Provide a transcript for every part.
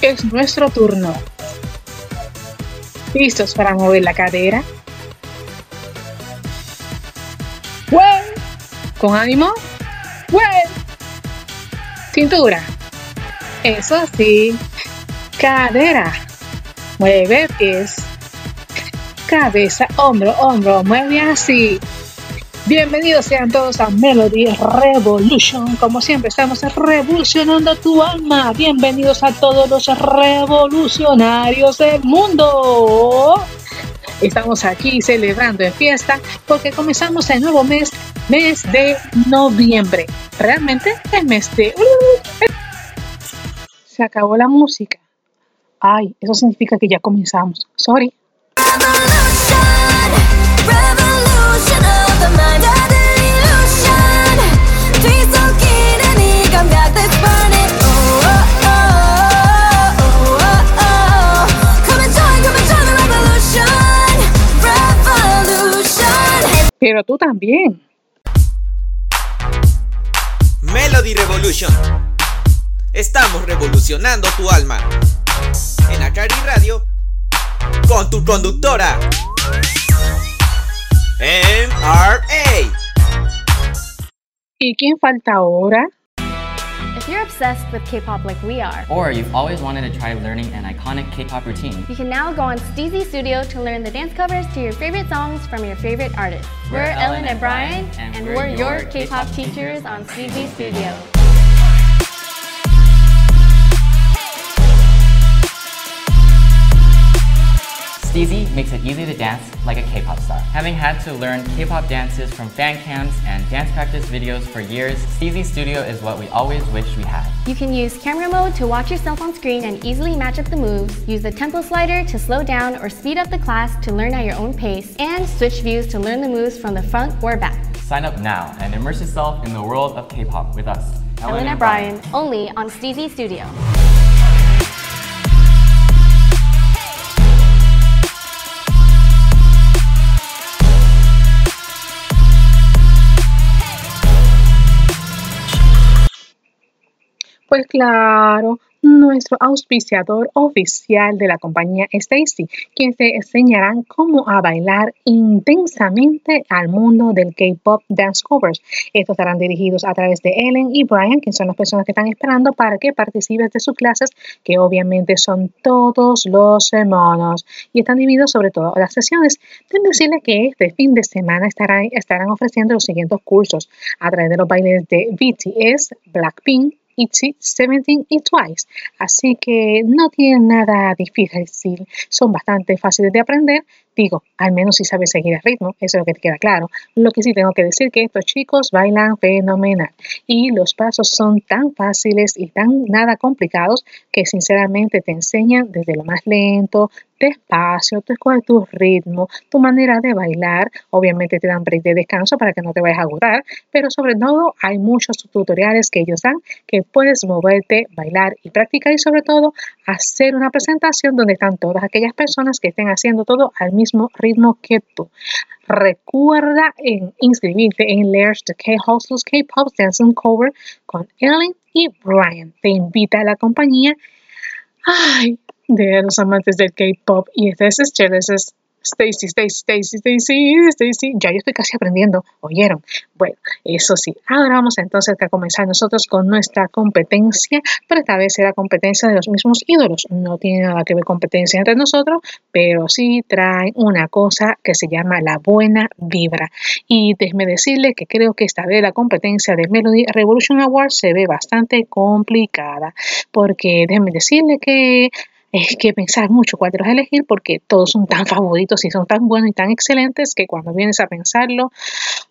Es nuestro turno. ¿Listos para mover la cadera? ¿Con ánimo? Cintura. Eso sí. Cadera. Mueve pies. Cabeza, hombro, hombro. Mueve así. Bienvenidos sean todos a Melody Revolution. Como siempre, estamos revolucionando tu alma. Bienvenidos a todos los revolucionarios del mundo. Estamos aquí celebrando en fiesta porque comenzamos el nuevo mes, mes de noviembre. Realmente el mes de... Se acabó la música. Ay, eso significa que ya comenzamos. Sorry. Pero tú también. Melody Revolution. Estamos revolucionando tu alma. En Acari Radio. Con tu conductora. MRA. ¿Y quién falta ahora? If you're obsessed with K-pop like we are, or you've always wanted to try learning an iconic K-pop routine, you can now go on Steezy Studio to learn the dance covers to your favorite songs from your favorite artists. We're, we're Ellen, and Brian, and, and we're, we're, your K-pop teachers on Steezy Studio. Steezy makes it easy to dance like a K-pop star. Having had to learn K-pop dances from fan cams and dance practice videos for years, Steezy Studio is what we always wish we had. You can use camera mode to watch yourself on screen and easily match up the moves, use the tempo slider to slow down or speed up the class to learn at your own pace, and switch views to learn the moves from the front or back. Sign up now and immerse yourself in the world of K-pop with us, Ellen, Ellen and Brian, Brian, only on Steezy Studio. Pues claro, nuestro auspiciador oficial de la compañía Stacy, quien te enseñarán cómo a bailar intensamente al mundo del K-pop dance covers. Estos estarán dirigidos a través de Ellen y Brian, quienes son las personas que están esperando para que participes de sus clases, que obviamente son todos los semanas y están divididos sobre todo las sesiones. Deben decirles que este fin de semana estarán, estarán ofreciendo los siguientes cursos a través de los bailes de BTS, Blackpink, Itzy, Seventeen y Twice. Así que no tienen nada difícil, son bastante fáciles de aprender Digo, al menos si sabes seguir el ritmo, eso es lo que te queda claro. Lo que sí tengo que decir que estos chicos bailan fenomenal y los pasos son tan fáciles y tan nada complicados que sinceramente te enseñan desde lo más lento, despacio, tú escoges tu ritmo, tu manera de bailar. Obviamente te dan break de descanso para que no te vayas a agotar, pero sobre todo hay muchos tutoriales que ellos dan que puedes moverte, bailar y practicar y sobre todo hacer una presentación donde están todas aquellas personas que estén haciendo todo al mismo ritmo que tú. Recuerda en inscribirte en Layers de K-Hostels K-Pop Dancing Cover con Ellen y Brian. Te invita a la compañía ay, de los amantes del K-Pop y este es Stacy, Stacy, Stacy, Stacy, Stacy. Ya yo estoy casi aprendiendo, ¿oyeron? Bueno, eso sí. Ahora vamos entonces a comenzar nosotros con nuestra competencia, pero esta vez será competencia de los mismos ídolos. No tiene nada que ver competencia entre nosotros, pero sí traen una cosa que se llama la buena vibra. Y déjeme decirle que creo que esta vez la competencia de Melody Revolution Awards se ve bastante complicada, porque déjeme decirle que es que pensar mucho cuál de los elegir porque todos son tan favoritos y son tan buenos y tan excelentes que cuando vienes a pensarlo,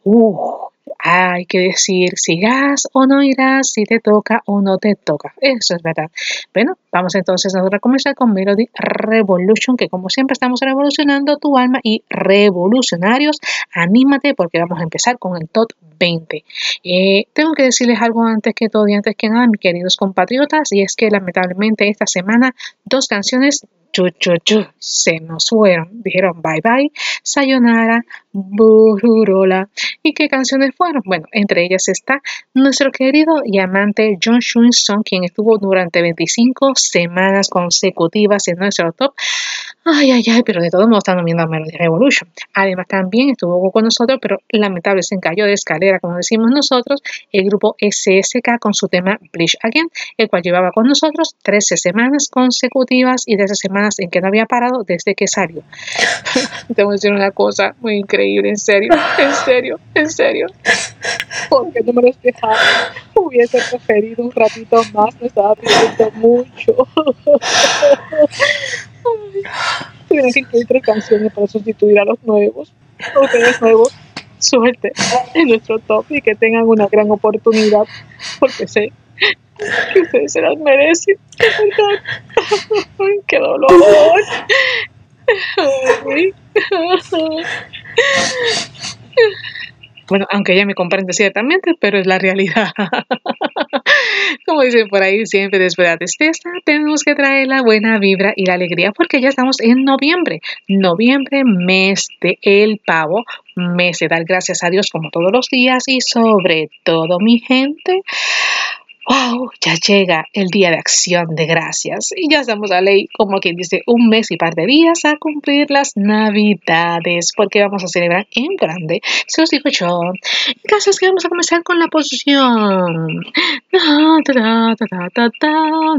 uh, hay que decir si irás o no irás, si te toca o no te toca. Eso es verdad. Bueno, vamos entonces a comenzar con Melody Revolution, que como siempre estamos revolucionando tu alma y revolucionarios, anímate porque vamos a empezar con el top 20. Eh, tengo que decirles algo antes que todo y antes que nada, mis queridos compatriotas, y es que lamentablemente esta semana dos canciones chu, chu, chu, se nos fueron. Dijeron bye bye, sayonara, bururola. ¿Y qué canciones fueron? Bueno, entre ellas está nuestro querido y amante John Shun Song, quien estuvo durante 25 semanas consecutivas en nuestro top. Ay, ay, ay, pero de todos modos están viendo a Melody Revolution. Además, también estuvo con nosotros, pero lamentable se encalló de escalera, como decimos nosotros, el grupo SSK con su tema Bleach Again, el cual llevaba con nosotros 13 semanas consecutivas y 13 semanas en que no había parado desde que salió. Tengo que decir una cosa muy increíble, en serio, en serio, en serio. Porque no me lo dejado. Hubiese preferido un ratito más, me estaba pidiendo mucho. Tuvieron que incluir tres canciones para sustituir a los nuevos. Ustedes nuevos, suerte en nuestro top y que tengan una gran oportunidad, porque sé que ustedes se las merecen. ¡Qué dolor! Bueno, aunque ella me comprende ciertamente, pero es la realidad. Como dicen por ahí, siempre después de la tristeza tenemos que traer la buena vibra y la alegría porque ya estamos en noviembre. Noviembre, mes de el pavo, mes de dar gracias a Dios como todos los días y sobre todo mi gente wow, ya llega el día de acción de gracias y ya estamos a ley, como quien dice, un mes y par de días a cumplir las navidades, porque vamos a celebrar en grande, se los digo yo. El es que vamos a comenzar con la posición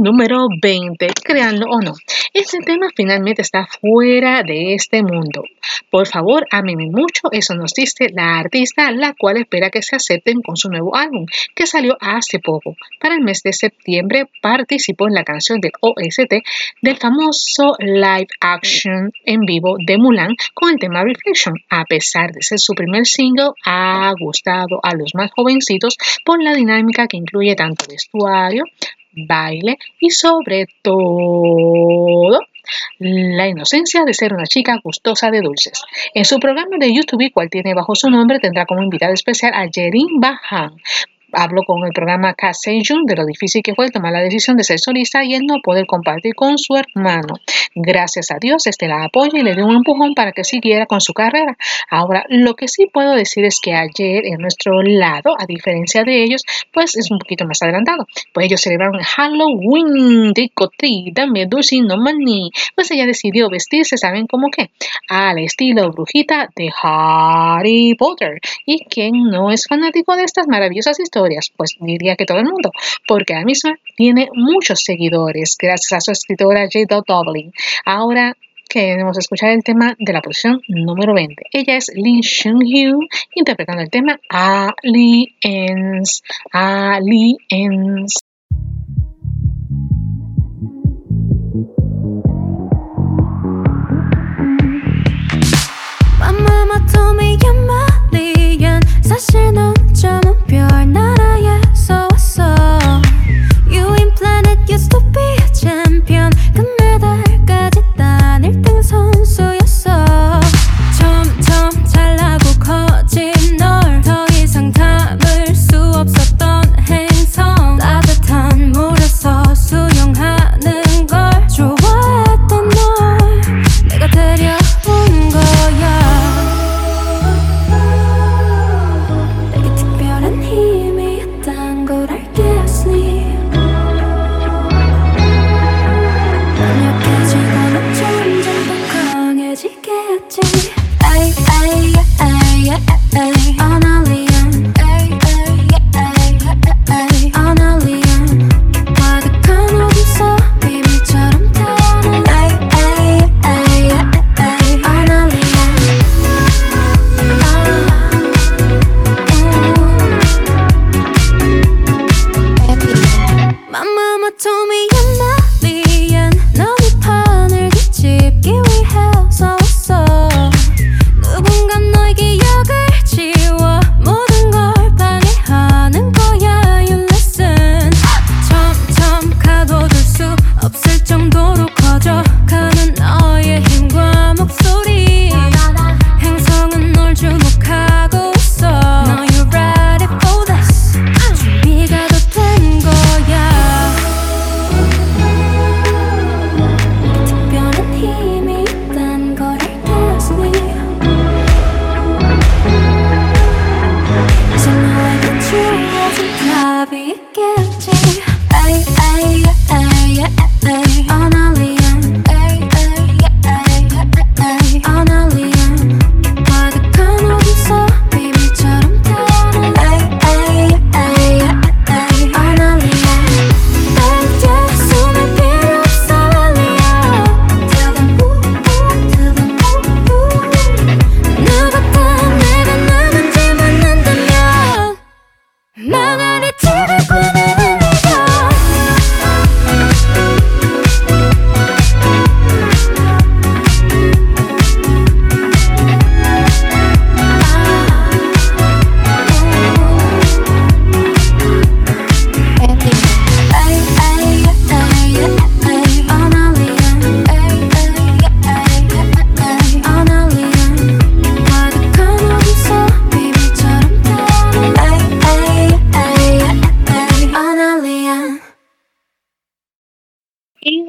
número 20, créanlo o no. Este tema finalmente está fuera de este mundo. Por favor, ameme mucho, eso nos dice la artista, la cual espera que se acepten con su nuevo álbum, que salió hace poco. Para el mes de septiembre participó en la canción del OST del famoso live action en vivo de Mulan con el tema Reflection. A pesar de ser su primer single, ha gustado a los más jovencitos por la dinámica que incluye tanto vestuario, baile y sobre todo la inocencia de ser una chica gustosa de dulces. En su programa de YouTube, cual tiene bajo su nombre, tendrá como invitada especial a Jerin Bahan, habló con el programa Kat Sejun de lo difícil que fue tomar la decisión de ser solista y el no poder compartir con su hermano. Gracias a Dios, este la apoya y le dio un empujón para que siguiera con su carrera. Ahora, lo que sí puedo decir es que ayer en nuestro lado, a diferencia de ellos, pues es un poquito más adelantado. Pues ellos celebraron Halloween Dulce no Money. Pues ella decidió vestirse, ¿saben cómo qué? Al estilo brujita de Harry Potter. ¿Y quien no es fanático de estas maravillosas historias? Pues diría que todo el mundo, porque la misma tiene muchos seguidores gracias a su escritora J. Dublin. Ahora queremos escuchar el tema de la posición número 20. Ella es Lin Shun-hyu interpretando el tema Aliens. Aliens. 사실 넌 점은 별나라에서 왔어 You in planet used to be a champion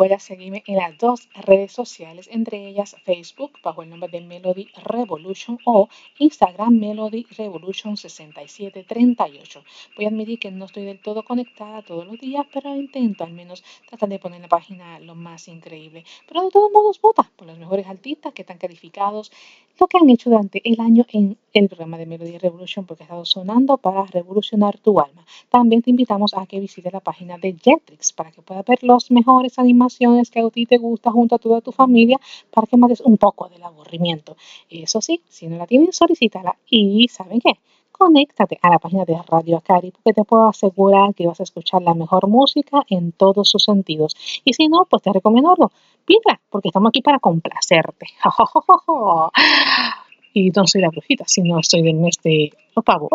recuerda seguirme en las dos redes sociales, entre ellas Facebook bajo el nombre de Melody Revolution o Instagram Melody Revolution 6738. Voy a admitir que no estoy del todo conectada todos los días, pero intento al menos tratar de poner en la página lo más increíble. Pero de todos modos, vota por los mejores artistas que están calificados, lo que han hecho durante el año en el programa de Melody Revolution, porque ha estado sonando para revolucionar tu alma. También te invitamos a que visites la página de Jetrix para que puedas ver las mejores que a ti te gusta junto a toda tu familia para que mates un poco del aburrimiento. Eso sí, si no la tienes, solicítala. Y ¿saben qué? conéctate a la página de Radio Acari porque te puedo asegurar que vas a escuchar la mejor música en todos sus sentidos. Y si no, pues te recomiendo algo. Pídela, porque estamos aquí para complacerte. y no soy la brujita, si no estoy del mes de los pavos.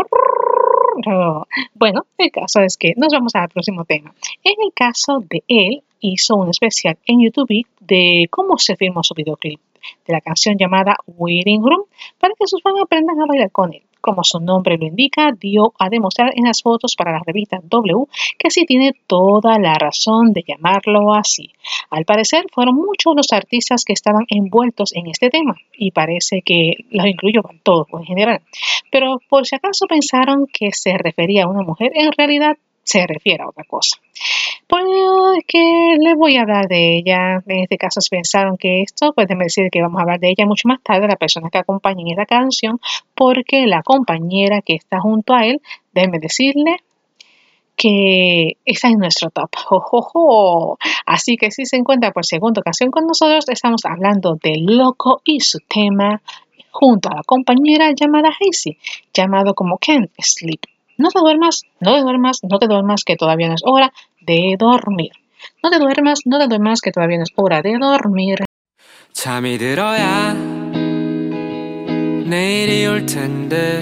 Bueno, el caso es que nos vamos al próximo tema. En el caso de él, hizo un especial en YouTube de cómo se filmó su videoclip de la canción llamada Waiting Room para que sus fans aprendan a bailar con él como su nombre lo indica, dio a demostrar en las fotos para la revista W que sí tiene toda la razón de llamarlo así. Al parecer fueron muchos los artistas que estaban envueltos en este tema y parece que los incluyó todos en general. Pero por si acaso pensaron que se refería a una mujer, en realidad se refiere a otra cosa. Pues que les voy a hablar de ella. En este caso, si pensaron que esto, pues déjenme decir que vamos a hablar de ella mucho más tarde, la persona que acompaña en esta canción, porque la compañera que está junto a él, déjenme decirle que está en nuestro top. Así que si se encuentra por segunda ocasión con nosotros, estamos hablando de Loco y su tema junto a la compañera llamada Hazy, llamado como Can't Sleep. No te duermas, no te duermas, no te duermas, que todavía no es hora de dormir. No te duermas, no te duermas, que todavía no es hora de dormir. 잠이 들어야 내일이 올 텐데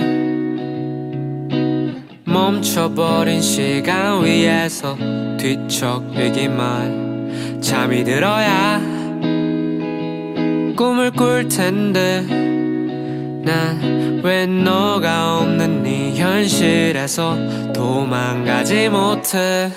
멈춰버린 시간 위에서 뒤척이기만 잠이 들어야 꿈을 꿀 텐데 난 왜 너가 없는 네 현실에서 도망가지 못해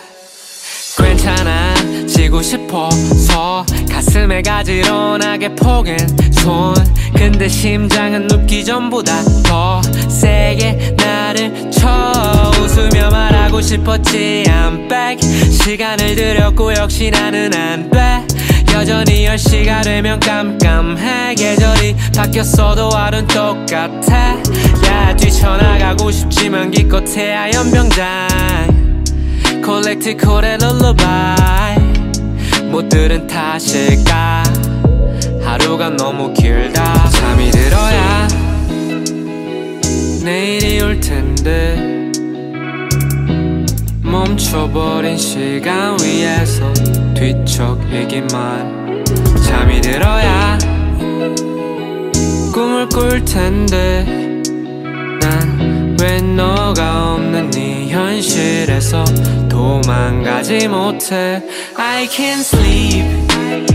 괜찮아 지고 싶어서 가슴에 가지런 하게 포갠 손. 근데 심장은 눕기 전보다 더 세게 나를 쳐. 웃으며 말하고 싶었지 I'm back. 시간을 들였고 역시 나는 안 돼 여전히 10시가 되면 깜깜해. 계절이 바뀌었어도 하루는 똑같아. 야 뛰쳐나가고 싶지만 기껏해야 연병장 콜렉트 콜의 룰루바이 못 들은 탓일까? 하루가 너무 길다. 잠이 들어야 내일이 올 텐데. 멈춰버린 시간 위에서 뒤척이기만. 잠이 들어야 꿈을 꿀 텐데. 난 왜 너가 없는 네 현실에서 도망가지 못해. I can't sleep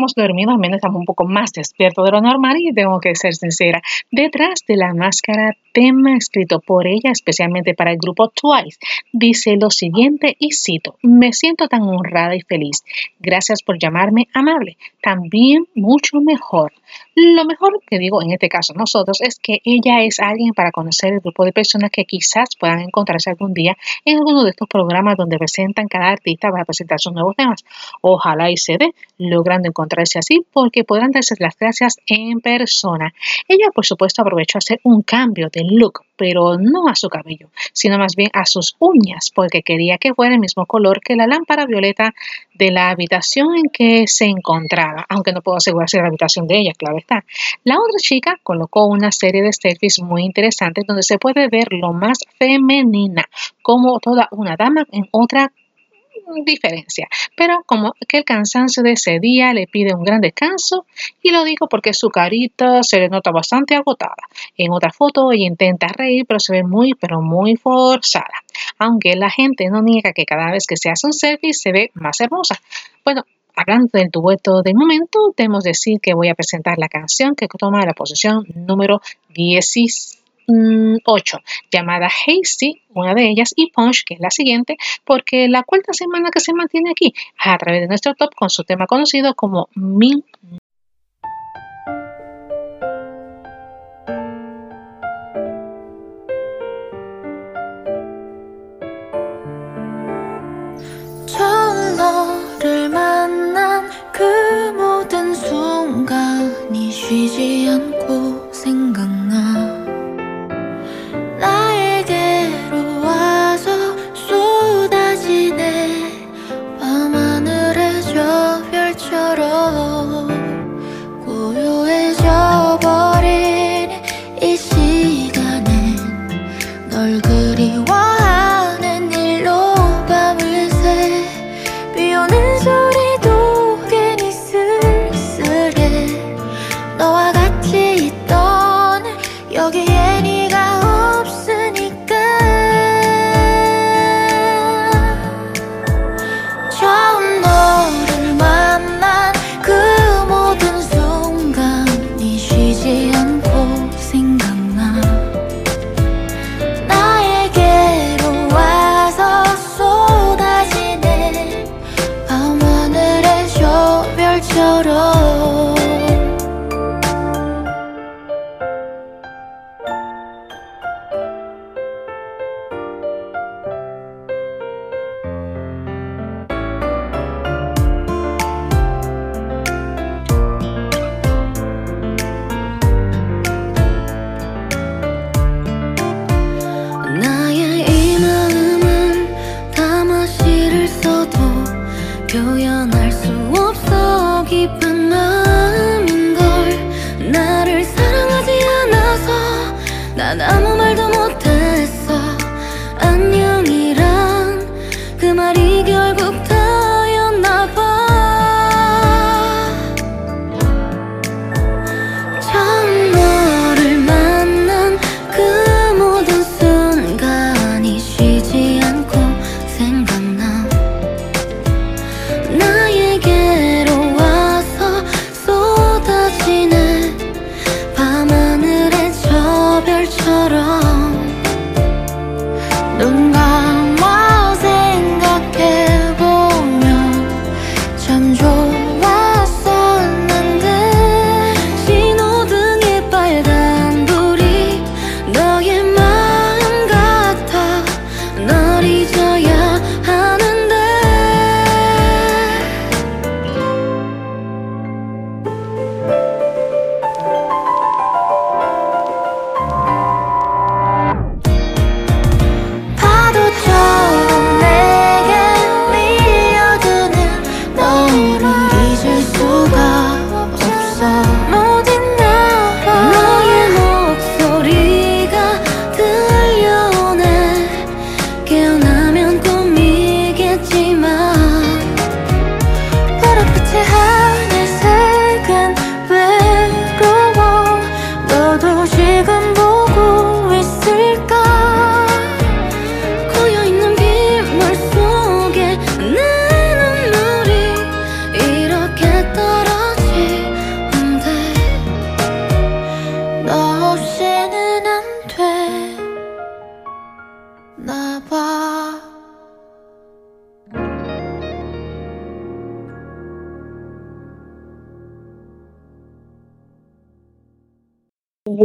hayamos dormido, al menos estamos un poco más despiertos de lo normal y tengo que ser sincera. Detrás de la máscara, tema escrito por ella especialmente para el grupo Twice, dice lo siguiente y cito, me siento tan honrada y feliz. Gracias por llamarme amable. También mucho mejor. Lo mejor que digo en este caso nosotros es que ella es alguien para conocer el grupo de personas que quizás puedan encontrarse algún día en alguno de estos programas donde presentan cada artista para presentar sus nuevos temas. Ojalá y se dé logrando encontrarse así porque podrán darse las gracias en persona. Ella por supuesto aprovechó a hacer un cambio de look, pero no a su cabello, sino más bien a sus uñas porque quería que fuera el mismo color que la lámpara violeta de la habitación en que se encontraba, aunque no puedo asegurar si era la habitación de ella, claro está. La otra chica colocó una serie de selfies muy interesantes donde se puede ver lo más femenina, como toda una dama en otra diferencia, pero como que el cansancio de ese día le pide un gran descanso y lo digo porque su carita se le nota bastante agotada. En otra foto ella intenta reír pero se ve muy pero muy forzada, aunque la gente no niega que cada vez que se hace un selfie se ve más hermosa. Bueno, Hablando del dueto del momento, debemos decir que voy a presentar la canción que toma la posición número 18 llamada Hasty, una de ellas, y Punch, que es la siguiente, porque la cuarta semana que se mantiene aquí a través de nuestro top con su tema conocido como Mil 처음 너를 만난 그 모든 순간이 쉬지 않고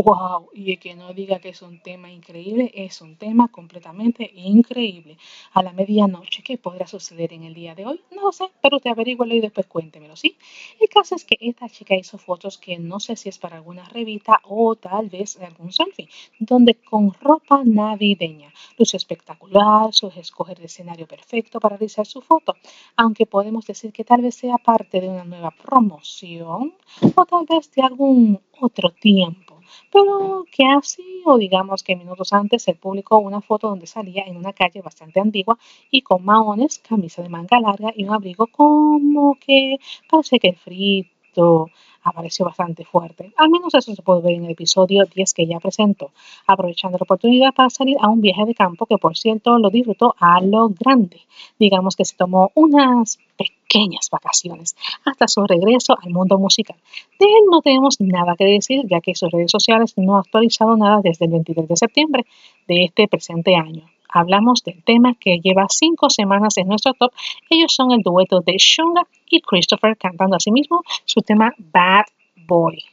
wow, y el que no diga que es un tema increíble, es un tema completamente increíble. A la medianoche, ¿qué podrá suceder en el día de hoy? No lo sé, pero te averigualo y después cuéntemelo, ¿sí? El caso es que esta chica hizo fotos que no sé si es para alguna revista o tal vez algún selfie, donde con ropa navideña. Luce espectacular, suele escoger el escenario perfecto para realizar su foto, aunque podemos decir que tal vez sea parte de una nueva promoción o tal vez de algún otro tiempo, pero que así o digamos que minutos antes se publicó una foto donde salía en una calle bastante antigua y con maones, camisa de manga larga y un abrigo como que parece que frito apareció bastante fuerte. Al menos eso se puede ver en el episodio 10 que ya presentó, aprovechando la oportunidad para salir a un viaje de campo que por cierto lo disfrutó a lo grande. Digamos que se tomó unas pequeñas vacaciones hasta su regreso al mundo musical. De él no tenemos nada que decir ya que sus redes sociales no ha actualizado nada desde el 23 de septiembre de este presente año hablamos del tema que lleva cinco semanas en nuestro top. Ellos son el dueto de Shunga y Christopher cantando a sí mismo su tema Bad Boy.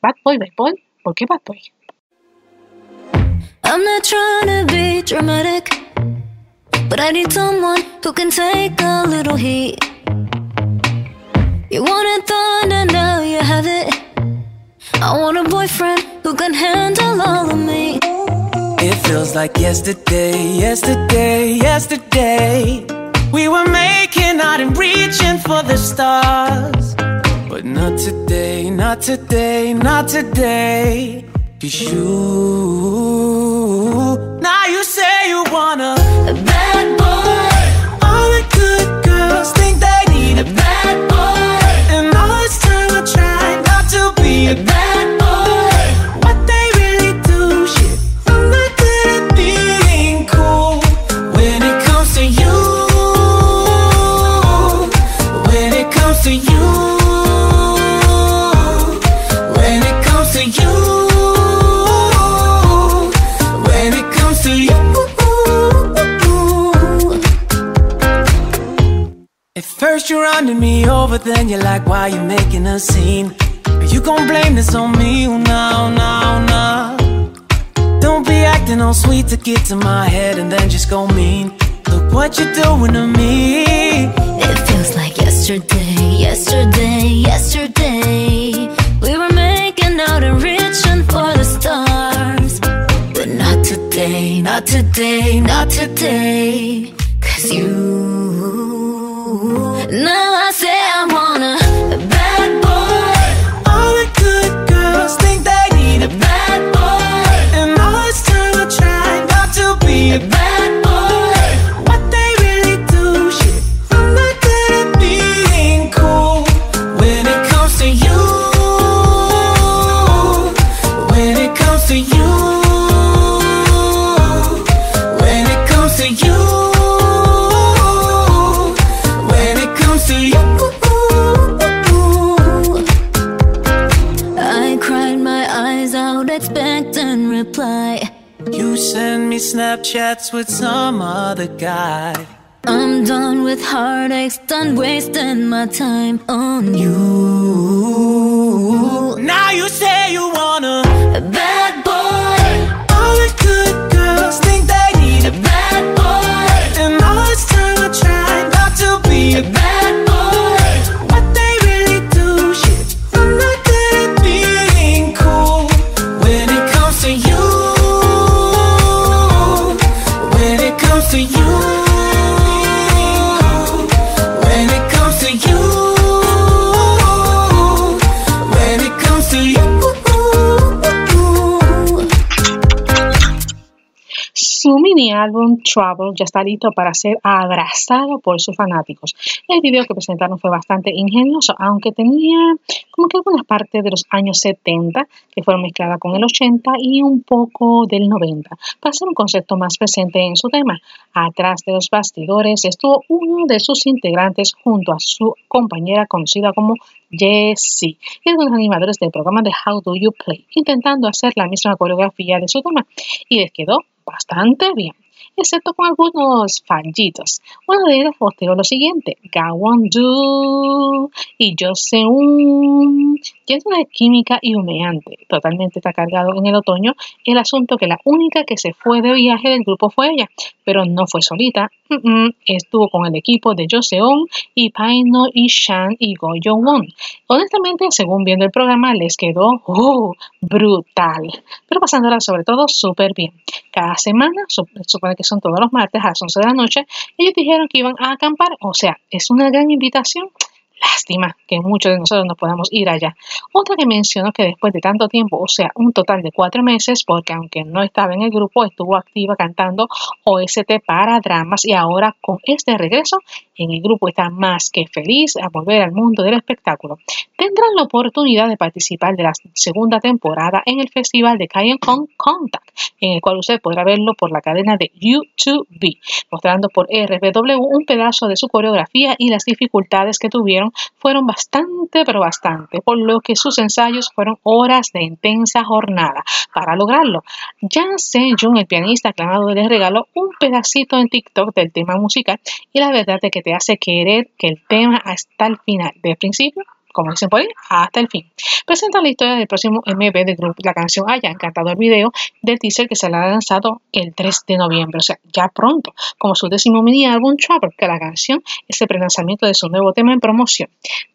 Bad Boy, Bad Boy, ¿por qué Bad Boy? I'm not trying to be dramatic, but I need someone who can take a little heat. You wanted thunder, now you have it. I want a boyfriend who can handle all of me. It feels like yesterday, yesterday, yesterday. We were making out and reaching for the stars. But not today, not today, not today. Cause you. Now you say you wanna. A bad boy, All the good girls think they first you're running me over, then you're like, why you making a scene? You gon' blame this on me? Oh, no, no, no. Don't be acting all sweet to get to my head and then just go mean. Look what you're doing to me. it feels like yesterday, yesterday, yesterday. We were making out and reaching for the stars. But not today, not today, not today. Cause you. Now I say I wanna. My time on you. Trouble ya está listo para ser abrazado por sus fanáticos. El video que presentaron fue bastante ingenioso, aunque tenía como que algunas partes de los años 70 que fueron mezcladas con el 80 y un poco del 90 para hacer un concepto más presente en su tema. Atrás de los bastidores estuvo uno de sus integrantes junto a su compañera conocida como Jessie y algunos animadores del programa de How Do You Play, intentando hacer la misma coreografía de su tema y les quedó bastante bien. Excepto con algunos fallitos. Una de ellas posteó lo siguiente, Gawon Du y Joseon, lleno de química y humeante. Totalmente está cargado en el otoño el asunto que la única que se fue de viaje del grupo fue ella, pero no fue solita, estuvo con el equipo de Joseon y Paino y Shan y Go Won. Honestamente, según viendo el programa, les quedó uh, brutal, pero pasándola sobre todo súper bien. Cada semana, supone que son todos los martes a las 11 de la noche, ellos dijeron que iban a acampar, o sea, es una gran invitación Lástima que muchos de nosotros no podamos ir allá. Otra que mencionó que después de tanto tiempo, o sea, un total de cuatro meses, porque aunque no estaba en el grupo, estuvo activa cantando OST para dramas y ahora con este regreso en el grupo está más que feliz a volver al mundo del espectáculo. Tendrán la oportunidad de participar de la segunda temporada en el festival de Cayenne Con Contact, en el cual usted podrá verlo por la cadena de YouTube, mostrando por RBW un pedazo de su coreografía y las dificultades que tuvieron fueron bastante, pero bastante, por lo que sus ensayos fueron horas de intensa jornada para lograrlo. Jan Jung, el pianista aclamado, les regaló un pedacito en TikTok del tema musical y la verdad es que te hace querer que el tema hasta el final, de principio como dicen por ahí, hasta el fin. Presenta la historia del próximo MV del grupo La Canción Haya, encantado el video del teaser que se le ha lanzado el 3 de noviembre, o sea, ya pronto, como su décimo mini álbum Travel, que la canción es el prelanzamiento de su nuevo tema en promoción.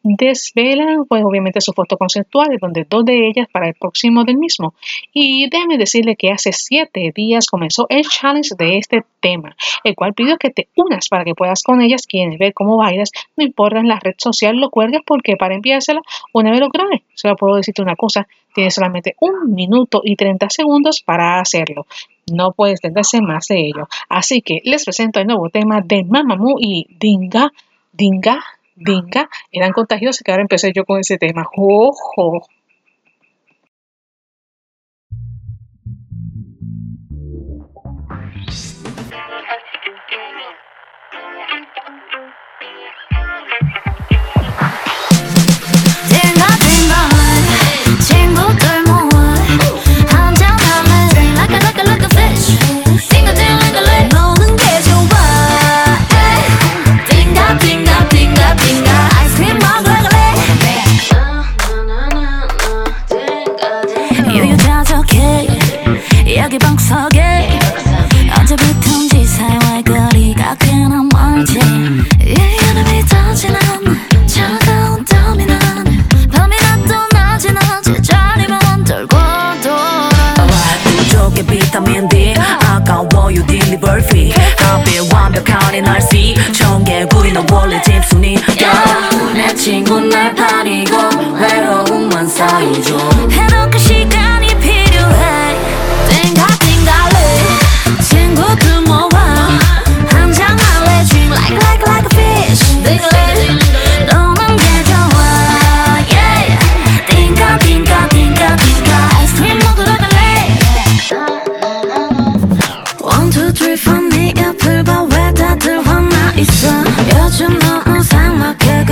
Desvela, pues obviamente sus fotos conceptuales, donde dos de ellas para el próximo del mismo. Y déjeme decirle que hace siete días comenzó el challenge de este tema, el cual pidió que te unas para que puedas con ellas, quienes ver cómo bailas, no importa en la red social, lo cuelgas porque para enviársela, una vez lo grabe. Solo puedo decirte una cosa, tienes solamente un minuto y 30 segundos para hacerlo. No puedes extenderse más de ello. Así que les presento el nuevo tema de Mamamoo y Dinga, Dinga, Dinga. Eran contagiosos que ahora empecé yo con ese tema. you deliver free. 답에 완벽한 NRC 정개구리는 원래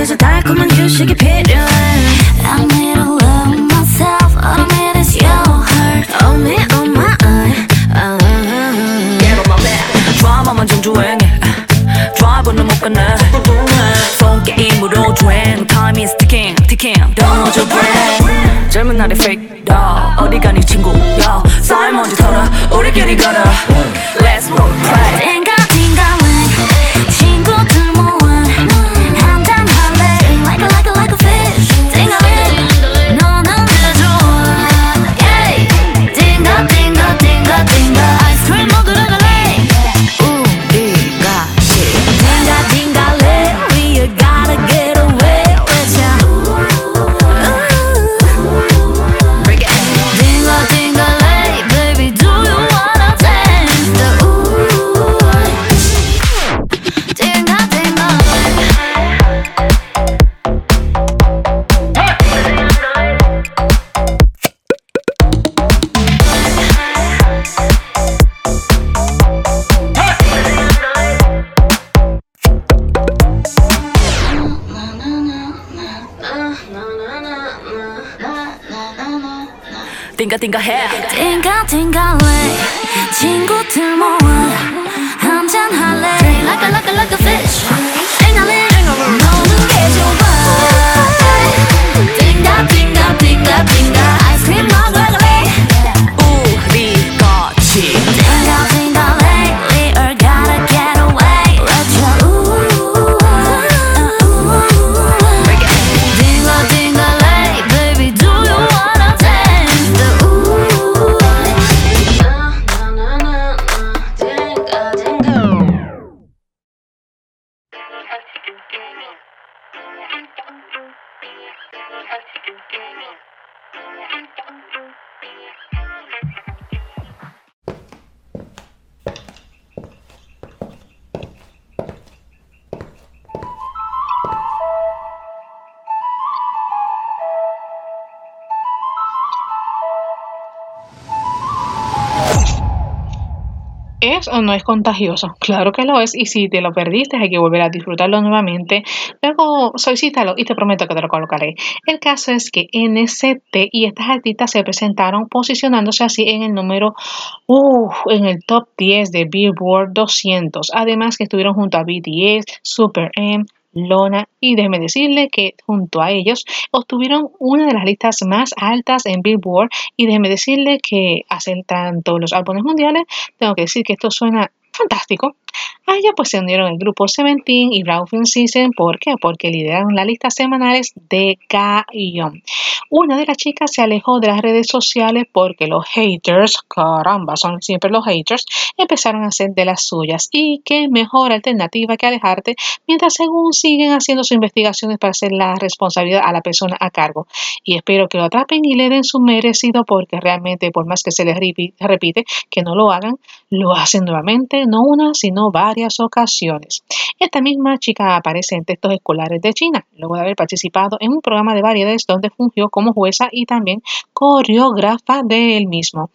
그저 달콤한 휴식이 필요해 I need to love myself All I need is your heart Oh me, oh my uh, Get on my back 드라마만 정주행해 드라이브는 못 끝내 폰 게임으로 주행 Time is ticking, ticking Don't hold your breath 젊은 날의 fake doll 어디 가니 친구야 쌓인 먼지 털어 우리끼리 걸어 Let's roll right 띵가띵가 해 띵가띵가래 친구들 모아 한잔 할래 Drink like a like a like a fish 앵알래 너는 게 좋아 빙가 빙가 빙가 빙가 Thank you. ¿Es o no es contagioso? Claro que lo es y si te lo perdiste hay que volver a disfrutarlo nuevamente. Luego solicítalo y te prometo que te lo colocaré. El caso es que NCT y estas artistas se presentaron posicionándose así en el número, en el top 10 de Billboard 200. Además que estuvieron junto a BTS, Super M, Lona y déjeme decirle que junto a ellos obtuvieron una de las listas más altas en Billboard y déjeme decirle que hacen tanto los álbumes mundiales, tengo que decir que esto suena fantástico. A ella pues se unieron el grupo Seventeen y Ralph Season. ¿Por qué? Porque lideraron las listas semanales de K-Yon. Una de las chicas se alejó de las redes sociales porque los haters, caramba, son siempre los haters, empezaron a hacer de las suyas. Y qué mejor alternativa que alejarte mientras según siguen haciendo sus investigaciones para hacer la responsabilidad a la persona a cargo. Y espero que lo atrapen y le den su merecido porque realmente por más que se les repi- repite que no lo hagan, lo hacen nuevamente, no una, sino varias ocasiones. Esta misma chica aparece en textos escolares de China, luego de haber participado en un programa de variedades donde fungió como jueza y también coreógrafa del mismo.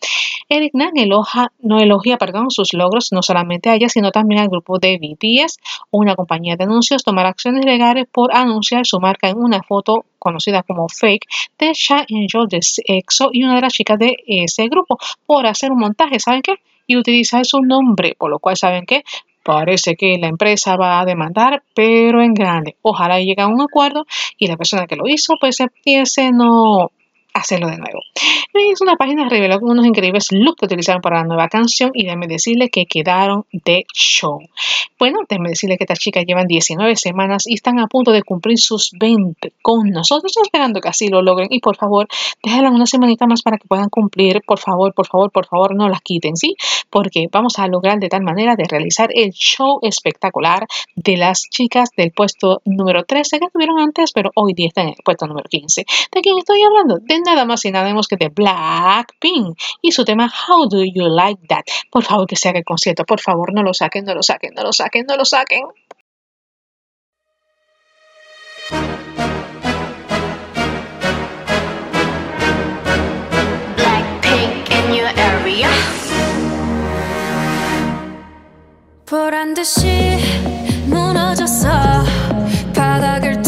Eric Nan eloja, no elogia perdón, sus logros no solamente a ella, sino también al grupo de BTS. Una compañía de anuncios tomará acciones legales por anunciar su marca en una foto conocida como fake de Sha Angel de EXO y una de las chicas de ese grupo por hacer un montaje, ¿saben qué? Y utilizar su nombre, por lo cual, ¿saben qué? Parece que la empresa va a demandar, pero en grande. Ojalá llegue a un acuerdo y la persona que lo hizo pues empiece no hacerlo de nuevo. Es una página reveló unos increíbles looks que utilizaron para la nueva canción y déjeme decirle que quedaron de show. Bueno, déjeme decirle que estas chicas llevan 19 semanas y están a punto de cumplir sus 20 con nosotros, esperando que así lo logren. Y por favor, déjenlas una semanita más para que puedan cumplir. Por favor, por favor, por favor, no las quiten, ¿sí? Porque vamos a lograr de tal manera de realizar el show espectacular de las chicas del puesto número 13 que estuvieron antes, pero hoy día están en el puesto número 15. ¿De quién estoy hablando? De nada más y nada menos que de Blackpink y su tema How Do You Like That. Por favor, que se haga el concierto. Por favor, no lo saquen, no lo saquen, no lo saquen, no lo saquen. Blackpink in your area. 보란 듯이 무너졌어 바닥을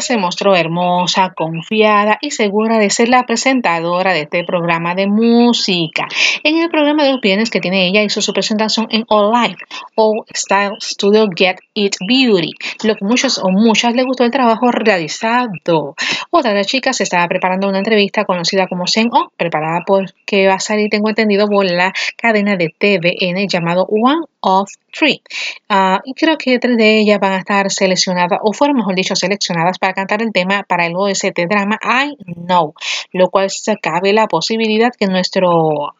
se mostró hermosa, confiada y segura de ser la presentadora de este programa de música. En el programa de los viernes que tiene ella hizo su presentación en All Life, All Style Studio Get It Beauty, lo que muchos o muchas le gustó el trabajo realizado. Otra de las chicas se estaba preparando una entrevista conocida como Sen O, preparada porque va a salir, tengo entendido, por la cadena de TVN llamado One of Three. Ah, y creo que tres de ellas van a estar seleccionadas, o fueron mejor dicho, seleccionadas para cantar el tema para el OST drama I Know, lo cual se cabe la posibilidad que nuestro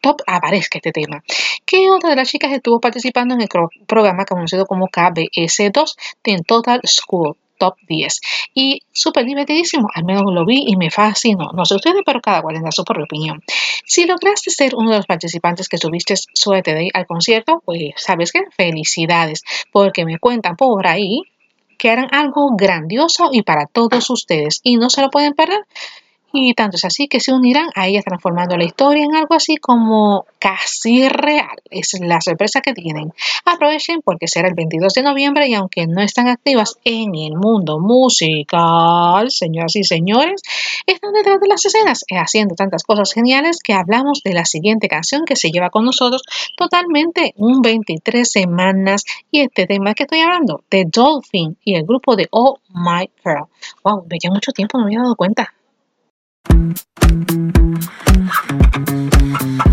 top aparezca este tema. Que otra de las chicas estuvo participando en el programa conocido como KBS2 de Total School top 10. Y súper divertidísimo, al menos lo vi y me fascinó. No sé ustedes, pero cada cual da su propia opinión. Si lograste ser uno de los participantes que subiste suerte de al concierto, pues sabes que felicidades, porque me cuentan por ahí que harán algo grandioso y para todos ustedes y no se lo pueden perder. Y tanto es así que se unirán a ella transformando la historia en algo así como casi real. Es la sorpresa que tienen. Aprovechen porque será el 22 de noviembre y aunque no están activas en el mundo musical, señoras y señores, están detrás de las escenas eh, haciendo tantas cosas geniales que hablamos de la siguiente canción que se lleva con nosotros totalmente un 23 semanas y este tema que estoy hablando de Dolphin y el grupo de Oh My Girl. Wow, ya mucho tiempo no me había dado cuenta. Thank you.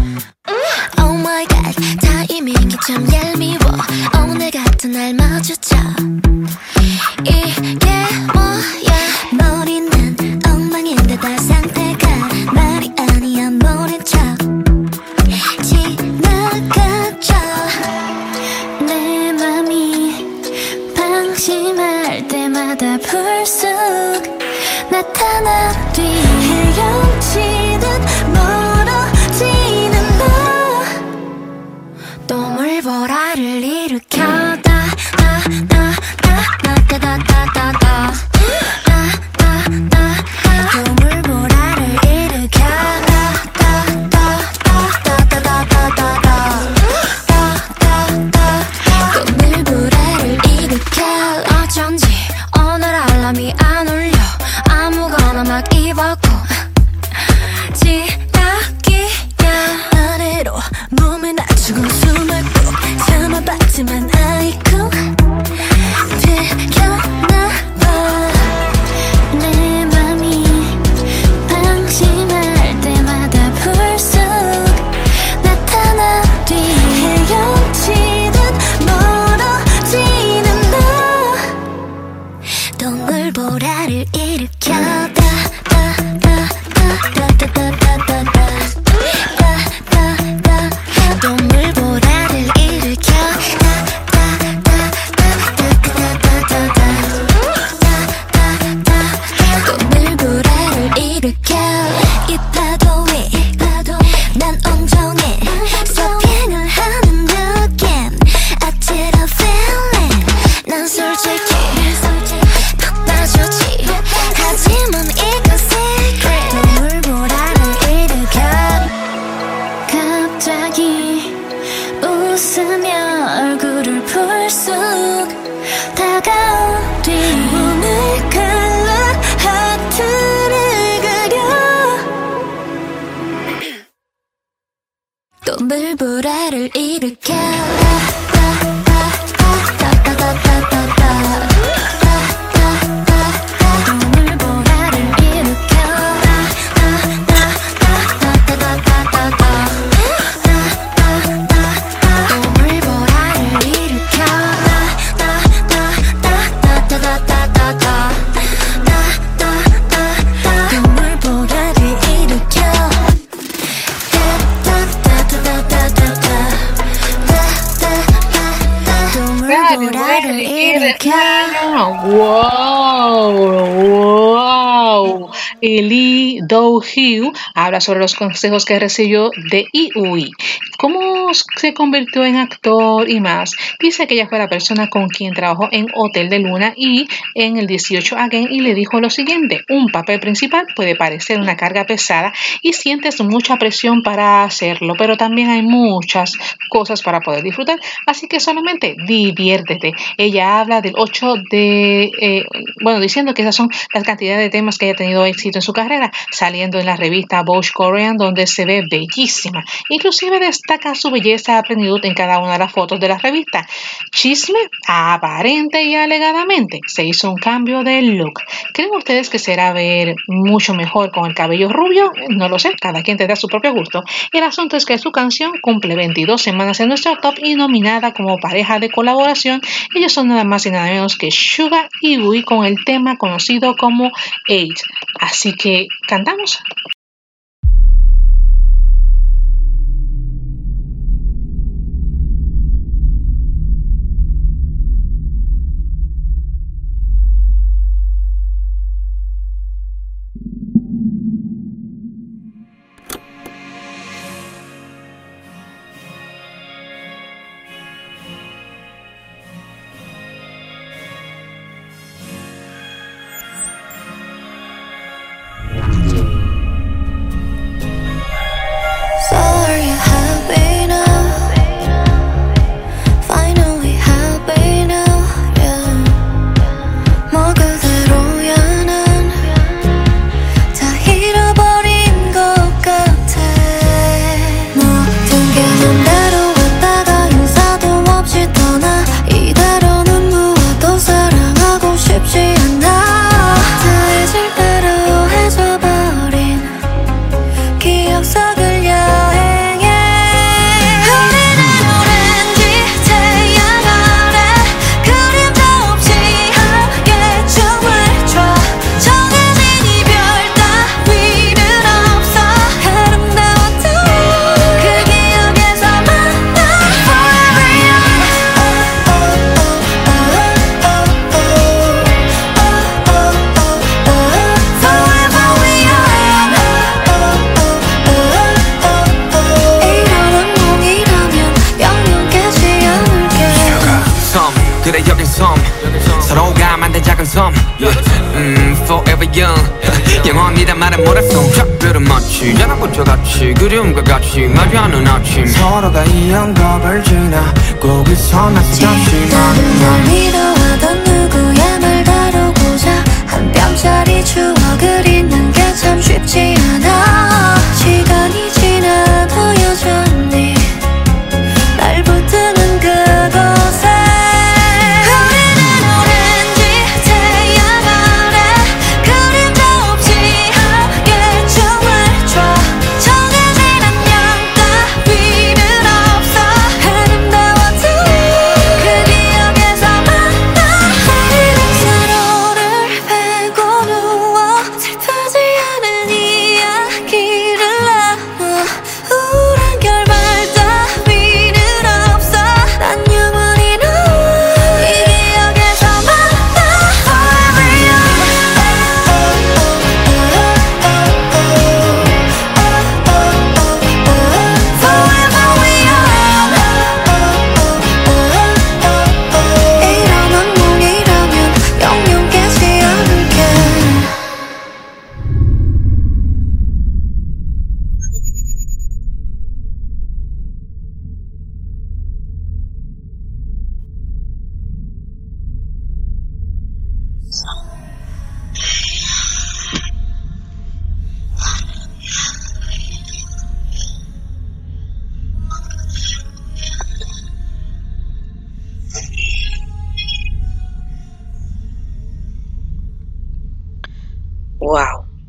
Habla sobre los consejos que recibió de IUI, cómo se convirtió en actor y más. Dice que ella fue la persona con quien trabajó en Hotel de Luna y en el 18 Again y le dijo lo siguiente, un papel principal puede parecer una carga pesada y sientes mucha presión para hacerlo, pero también hay muchas cosas para poder disfrutar, así que solamente diviértete. Ella habla del 8 de, eh, bueno, diciendo que esas son las cantidades de temas que haya tenido éxito en su carrera, saliendo en la revista Vogue Korean, donde se ve bellísima. Inclusive destaca su belleza a en cada una de las fotos de la revista. Chisme, aparente y alegadamente, se hizo un cambio de look. ¿Creen ustedes que será ver mucho mejor con el cabello rubio? No lo sé, cada quien tendrá su propio gusto. El asunto es que su canción cumple 22 semanas en nuestro top y nominada como pareja de colaboración. Ellos son nada más y nada menos que Suga y Wii con el tema conocido como Eight. Así que cantamos.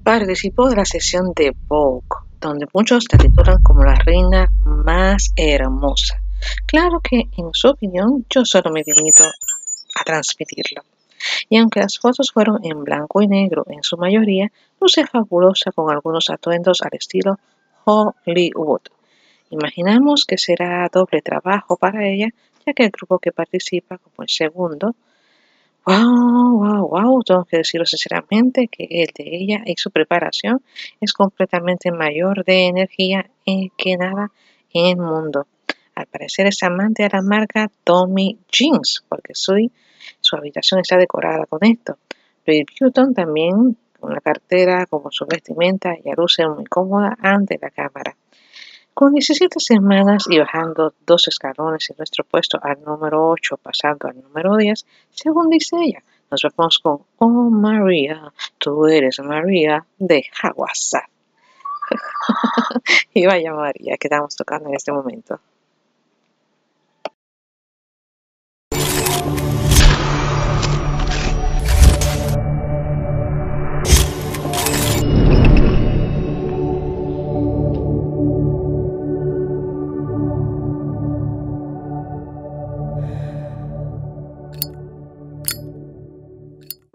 Participó de la sesión de Vogue, donde muchos la titulan como la reina más hermosa. Claro que, en su opinión, yo solo me limito a transmitirlo. Y aunque las fotos fueron en blanco y negro en su mayoría, luce fabulosa con algunos atuendos al estilo Hollywood. Imaginamos que será doble trabajo para ella, ya que el grupo que participa como el segundo Wow, wow, wow, tengo que decirlo sinceramente que el de ella y su preparación es completamente mayor de energía que nada en el mundo. Al parecer es amante de la marca Tommy Jeans, porque su, su habitación está decorada con esto. Louis Vuitton también con la cartera como su vestimenta, ella luce muy cómoda ante la cámara. Con 17 semanas y bajando dos escalones en nuestro puesto al número 8, pasando al número 10, según dice ella, nos vamos con Oh María, tú eres María de Hawassa. y vaya María que estamos tocando en este momento.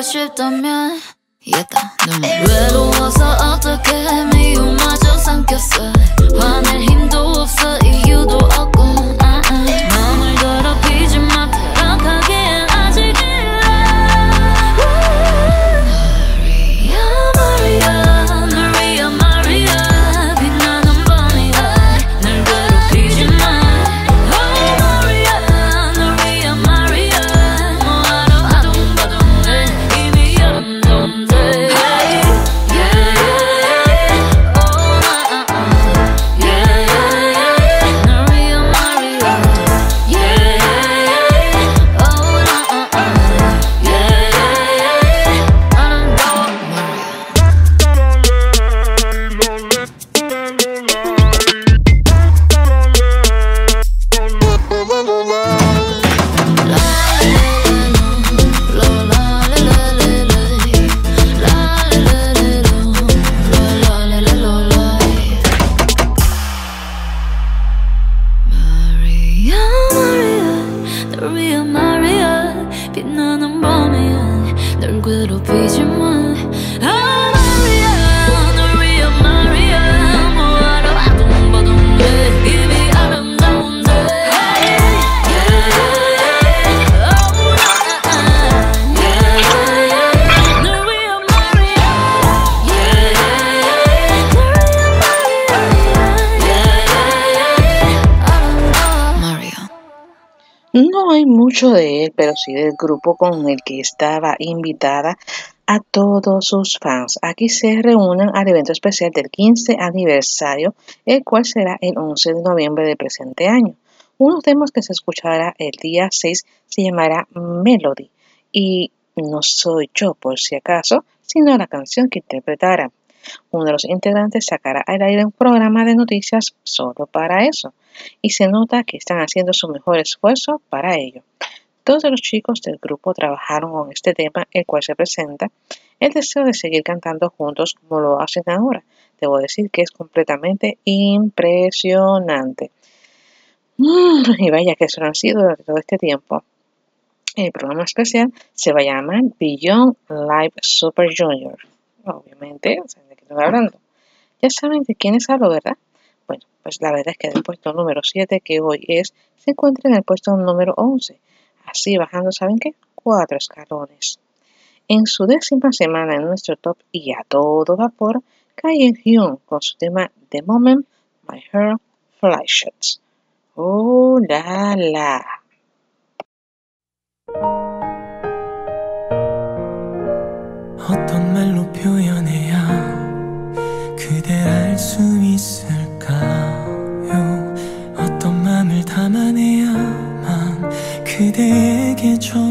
하고 싶다면 얘다 yeah, 외로워서 어떻게 미움마저 삼켰어. 화낼 힘도 없어 이유도 없고. Sí del grupo con el que estaba invitada a todos sus fans. Aquí se reúnen al evento especial del 15 aniversario, el cual será el 11 de noviembre del presente año. Uno de temas que se escuchará el día 6 se llamará Melody y no soy yo por si acaso, sino la canción que interpretará. Uno de los integrantes sacará al aire un programa de noticias solo para eso y se nota que están haciendo su mejor esfuerzo para ello. Todos los chicos del grupo trabajaron con este tema, el cual se presenta el deseo de seguir cantando juntos como lo hacen ahora, debo decir que es completamente impresionante. Mm, y vaya que eso no ha sido durante todo este tiempo. El programa especial se va a llamar Beyond Live Super Junior. Obviamente, ¿saben de qué estoy hablando? Ya saben de quiénes hablo, ¿verdad? Bueno, pues la verdad es que del puesto número 7, que hoy es, se encuentra en el puesto número 11 Así bajando, ¿saben qué? Cuatro escalones. En su décima semana en nuestro top y a todo vapor, Kai Hyun con su tema The Moment My Hair Flashes. ¡Oh, la, la! 어떤 말로 표현해야 그댈 알 수 있을까 그대에게 전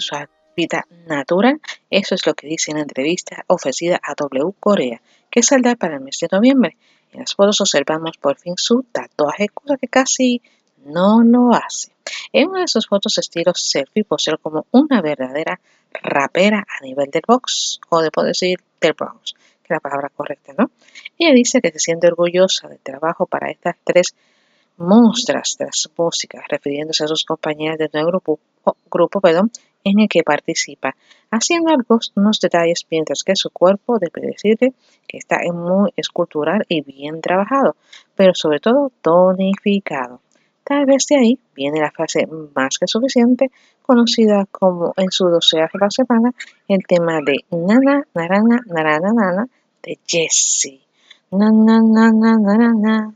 su hábitat natural. Eso es lo que dice en la entrevista ofrecida a W Corea, que saldrá para el mes de noviembre. En las fotos observamos por fin su tatuaje, cosa que casi no lo hace. En una de sus fotos estilo selfie posee como una verdadera rapera a nivel del box, o de poder decir del Bronx, que es la palabra correcta, ¿no? Ella dice que se siente orgullosa del trabajo para estas tres monstras de las músicas, refiriéndose a sus compañeras del nuevo grupo, grupo perdón, en el que participa, haciendo algunos detalles mientras que su cuerpo debe decirle que está muy escultural y bien trabajado, pero sobre todo tonificado. Tal vez de ahí viene la frase más que suficiente, conocida como en su doceava semana, el tema de Nana, Narana, Narana, Nana de na, na, na, na, na.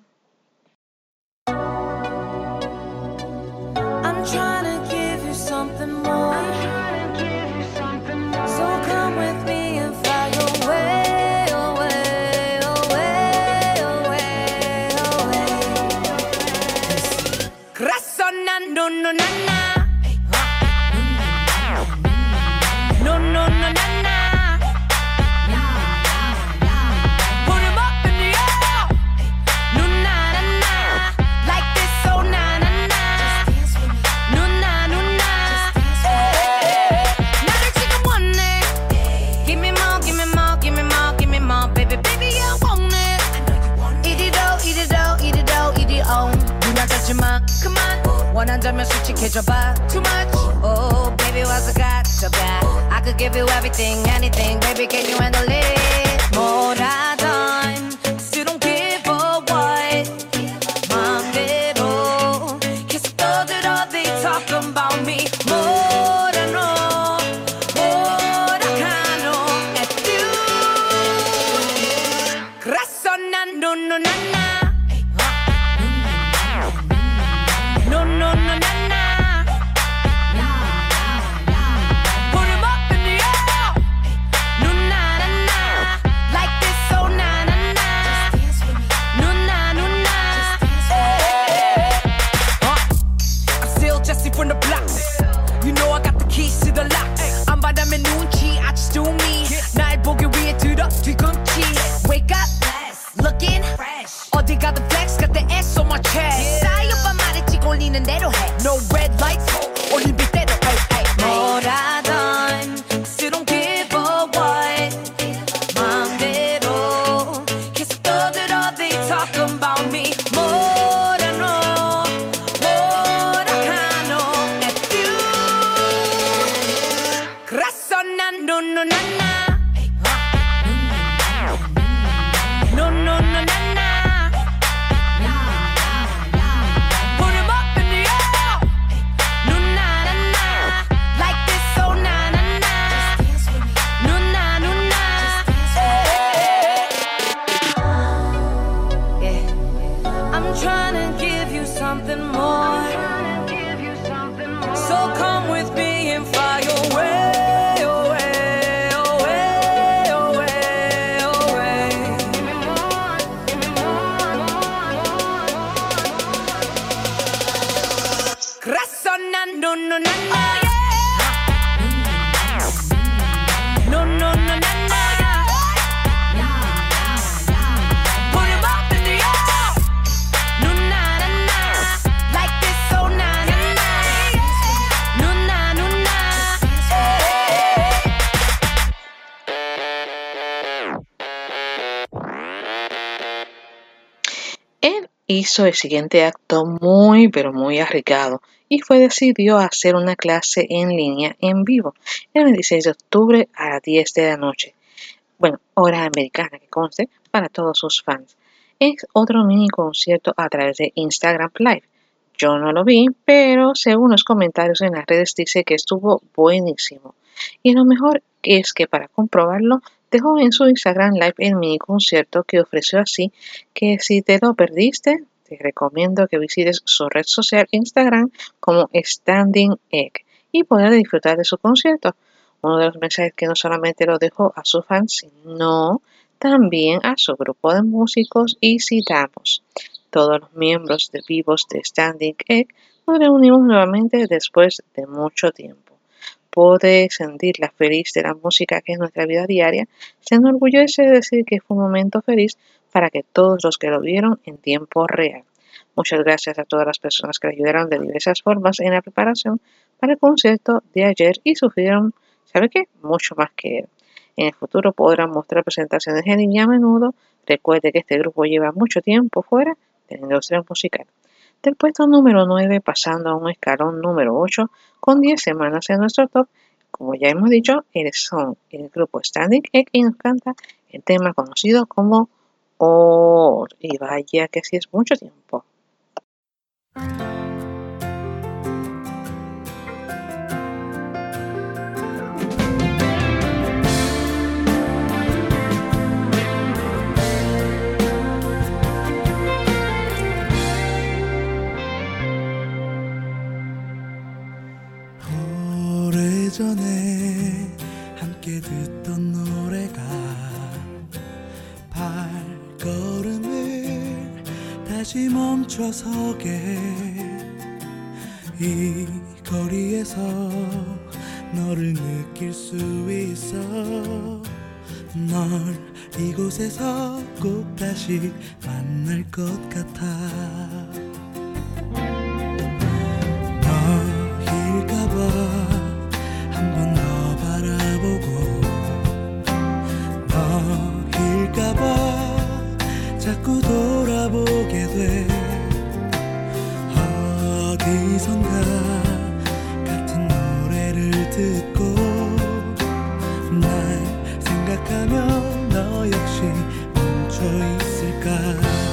Hizo el siguiente acto muy pero muy arriesgado y fue decidió hacer una clase en línea en vivo el 26 de octubre a las 10 de la noche. Bueno, hora americana que conste para todos sus fans. Es otro mini concierto a través de Instagram Live. Yo no lo vi, pero según los comentarios en las redes dice que estuvo buenísimo. Y lo mejor es que para comprobarlo dejó en su Instagram Live el mini concierto que ofreció así que si te lo perdiste, te recomiendo que visites su red social Instagram como Standing Egg y podrás disfrutar de su concierto. Uno de los mensajes que no solamente lo dejó a sus fans, sino también a su grupo de músicos y citamos. Todos los miembros de vivos de Standing Egg nos reunimos nuevamente después de mucho tiempo. Pude sentir la feliz de la música que es nuestra vida diaria. Se enorgullece de decir que fue un momento feliz para que todos los que lo vieron en tiempo real. Muchas gracias a todas las personas que ayudaron de diversas formas en la preparación para el concierto de ayer y sufrieron, ¿sabe qué? Mucho más que él. En el futuro podrán mostrar presentaciones en línea a menudo. Recuerde que este grupo lleva mucho tiempo fuera de la industria musical. Del puesto número 9 pasando a un escalón número 8 con 10 semanas en nuestro top. Como ya hemos dicho, son el grupo Standing Egg y nos canta el tema conocido como Oh, y vaya que sí es mucho tiempo. 예전에 함께 듣던 노래가 발걸음을 다시 멈춰서게 이 거리에서 너를 느낄 수 있어. 널 이곳에서 꼭 다시 만날 것 같아. 너일까봐 번 너 바라보고 너일까봐 자꾸 돌아보게 돼. 어디선가 같은 노래를 듣고 날 생각하면 너 역시 멈춰 있을까?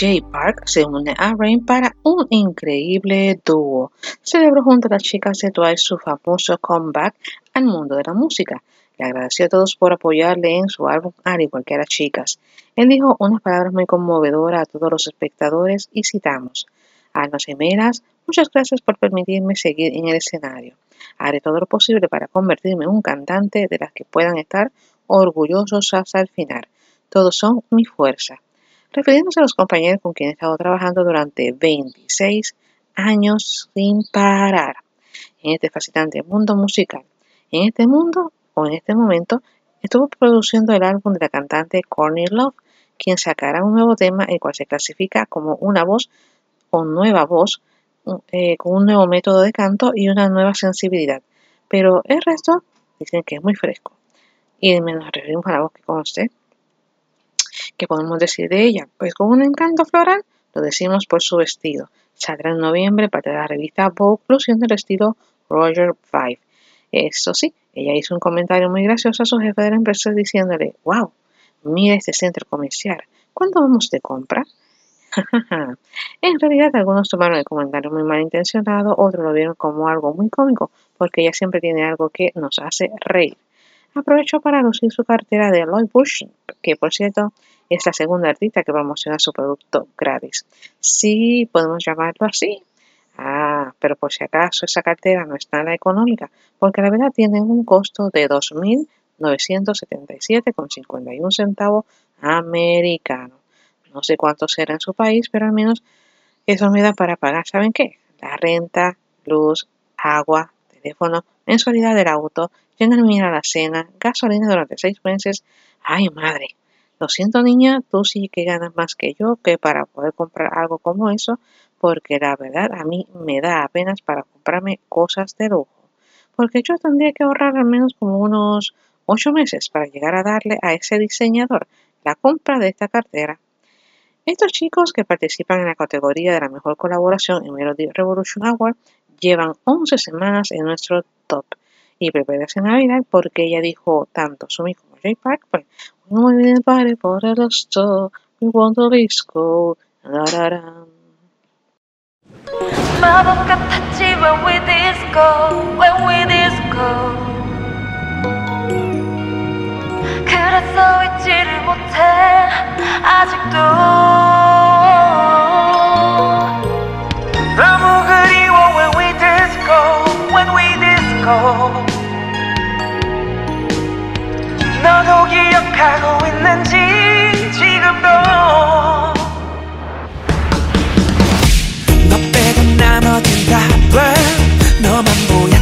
Jay Park se une a Rain para un increíble dúo. Celebró junto a las chicas de Twice su famoso comeback al mundo de la música. Le agradeció a todos por apoyarle en su álbum, al igual que a las chicas. Él dijo unas palabras muy conmovedoras a todos los espectadores y citamos. Almas gemelas, muchas gracias por permitirme seguir en el escenario. Haré todo lo posible para convertirme en un cantante de las que puedan estar orgullosos hasta el final. Todos son mi fuerza. Refiriéndose a los compañeros con quienes he estado trabajando durante 26 años sin parar en este fascinante mundo musical. En este mundo, o en este momento, estuvo produciendo el álbum de la cantante Courtney Love, quien sacará un nuevo tema, el cual se clasifica como una voz o nueva voz, eh, con un nuevo método de canto y una nueva sensibilidad. Pero el resto dicen que es muy fresco. Y nos referimos a la voz que conoce. ¿Qué podemos decir de ella? Pues con un encanto floral, lo decimos por su vestido. Saldrá en noviembre para la revista Vogue, luciendo el estilo Roger Five. Eso sí, ella hizo un comentario muy gracioso a su jefe de la empresa diciéndole, wow, mira este centro comercial, ¿cuándo vamos de compra? en realidad algunos tomaron el comentario muy malintencionado, otros lo vieron como algo muy cómico, porque ella siempre tiene algo que nos hace reír. Aprovechó para lucir su cartera de Lloyd Bush, que por cierto es la segunda artista que promociona su producto gratis. Sí, podemos llamarlo así. Ah, pero por si acaso esa cartera no es nada económica, porque la verdad tiene un costo de 2.977,51 centavos americanos. No sé cuánto será en su país, pero al menos eso me da para pagar, ¿saben qué? La renta, luz, agua, teléfono, mensualidad del auto, llenar a la cena, gasolina durante seis meses. ¡Ay, madre! Lo siento, niña, tú sí que ganas más que yo que para poder comprar algo como eso, porque la verdad a mí me da apenas para comprarme cosas de lujo. Porque yo tendría que ahorrar al menos como unos ocho meses para llegar a darle a ese diseñador la compra de esta cartera. Estos chicos que participan en la categoría de la mejor colaboración en Melody Revolution Award llevan 11 semanas en nuestro top y prepárese Navidad porque ella dijo tanto Sumi como Jay Park pues muy bien pare por el esto we want the disco 마법 같았지 when we disco when we disco 그래서 잊지를 못해 아직도 너무 그리워 when we disco when we disco 기억하고 있는지 지금도. 너 빼고 나머진 다 blur 너만 보였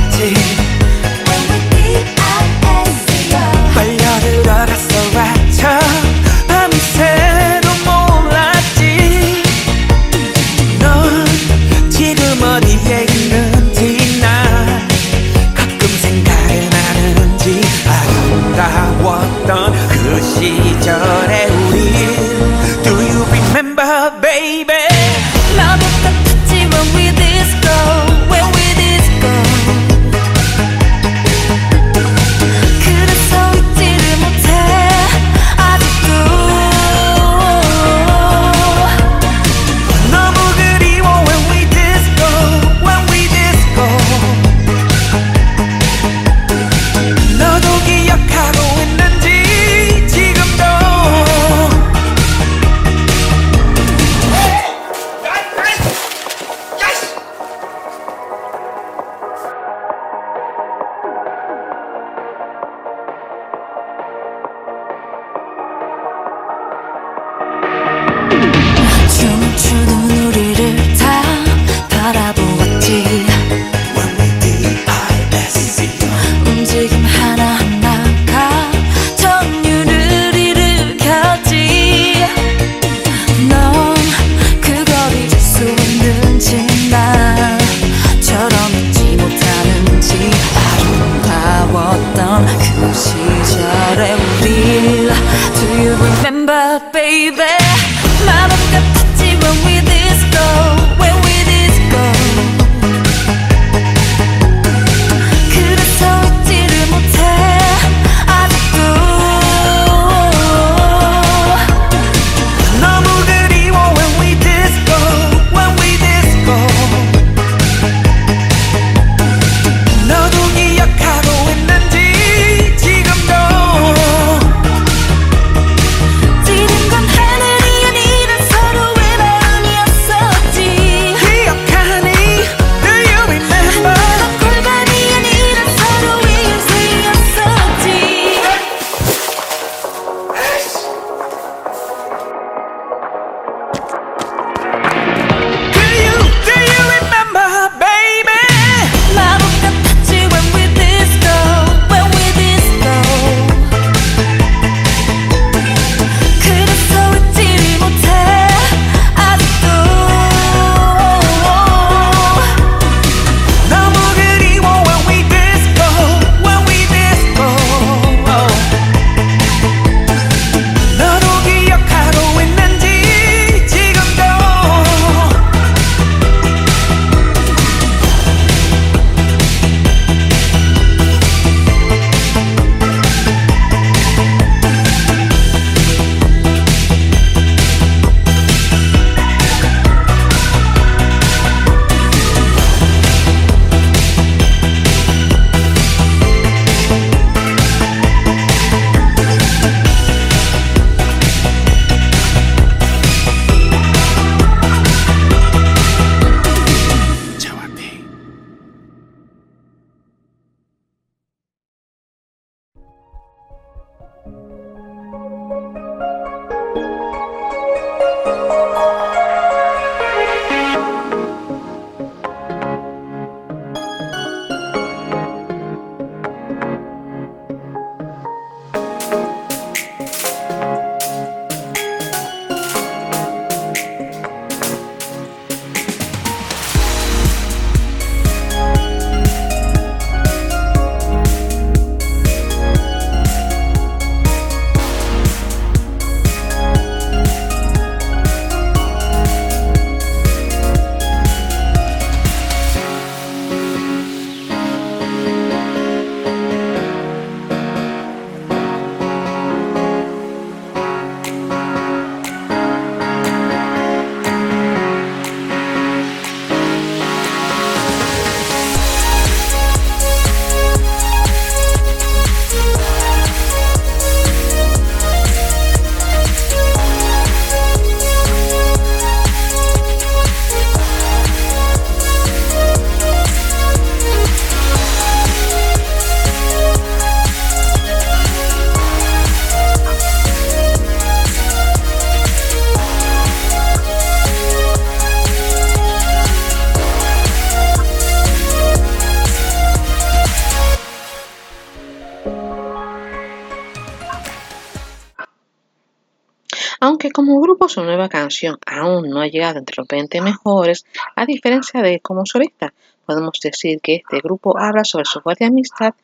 nueva canción aún no ha llegado entre los 20 mejores, a diferencia de como solista, podemos decir que este grupo habla sobre su fuerte amistad,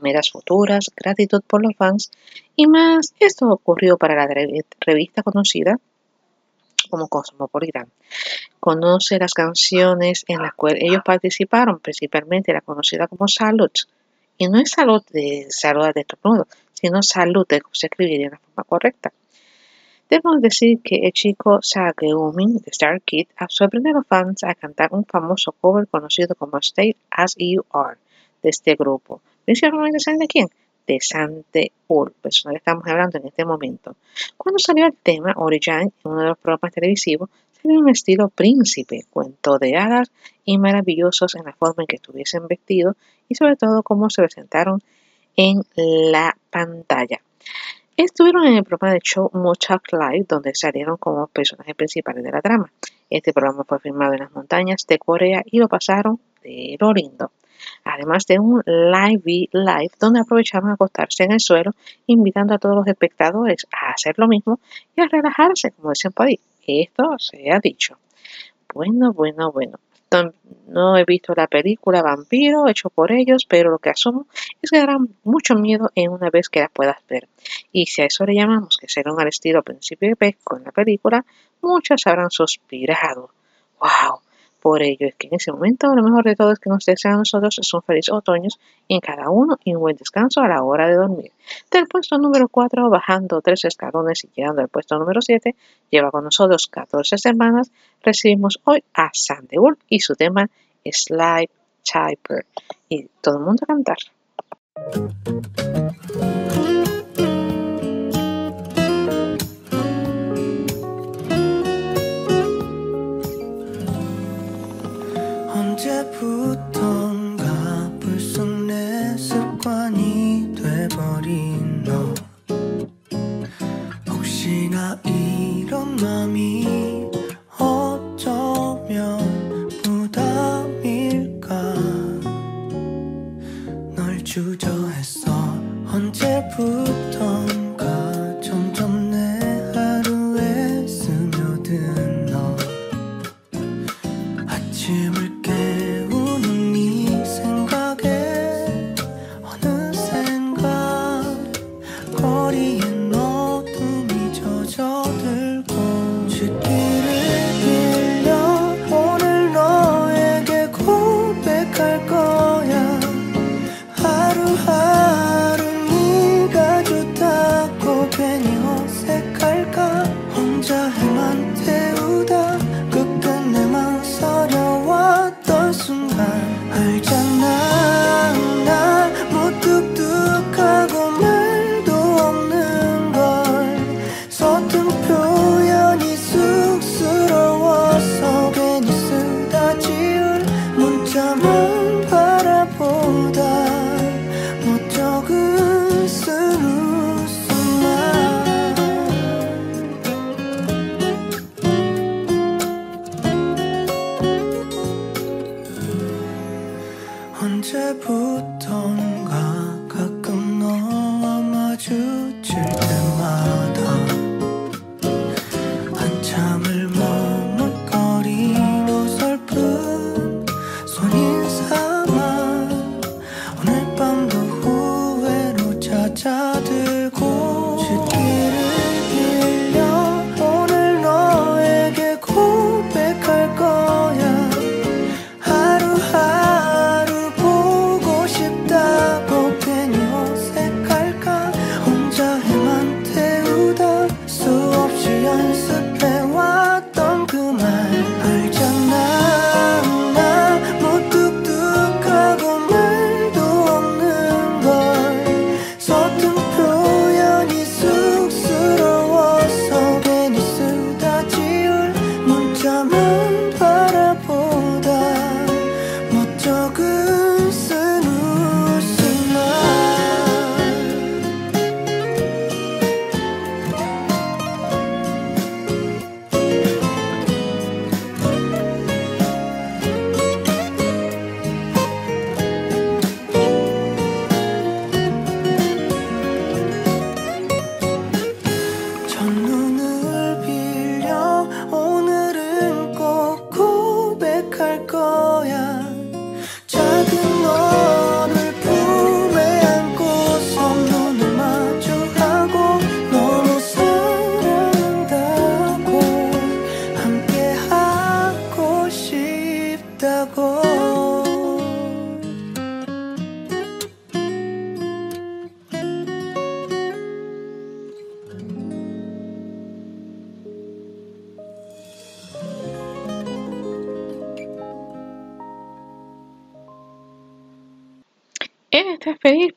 metas futuras, gratitud por los fans y más. Esto ocurrió para la revista conocida como Cosmopolitan. Conoce las canciones en las cuales ellos participaron, principalmente la conocida como Salud. Y no es salud de salud de estornudo, sino salud de se escribiría de la forma correcta. Debemos decir que el chico Sageumi de Star Kid sorprende a los fans a cantar un famoso cover conocido como Stay As You Are de este grupo. Principalmente saben de quién? De Sante Ur, estamos hablando en este momento. Cuando salió el tema, Origin, en uno de los programas televisivos, salió un estilo príncipe, cuento de hadas y maravillosos en la forma en que estuviesen vestidos y sobre todo cómo se presentaron en la pantalla. Estuvieron en el programa de show Mochak Live, donde salieron como personajes principales de la trama. Este programa fue filmado en las montañas de Corea y lo pasaron de lo lindo. Además de un live live donde aprovecharon a acostarse en el suelo, invitando a todos los espectadores a hacer lo mismo y a relajarse, como dicen por ahí. Esto se ha dicho. Bueno, bueno, bueno. No he visto la película Vampiro hecho por ellos, pero lo que asumo es que darán mucho miedo en una vez que la puedas ver. Y si a eso le llamamos que serán al estilo Príncipe de con la película, muchos habrán suspirado. ¡Wow! Por ello es que en ese momento lo mejor de todo es que nos desean a nosotros es un feliz otoño en cada uno y un buen descanso a la hora de dormir. Del puesto número 4, bajando tres escalones y llegando al puesto número 7, lleva con nosotros 14 semanas, recibimos hoy a Sandy Wolf y su tema Slide Typer. Y todo el mundo a cantar.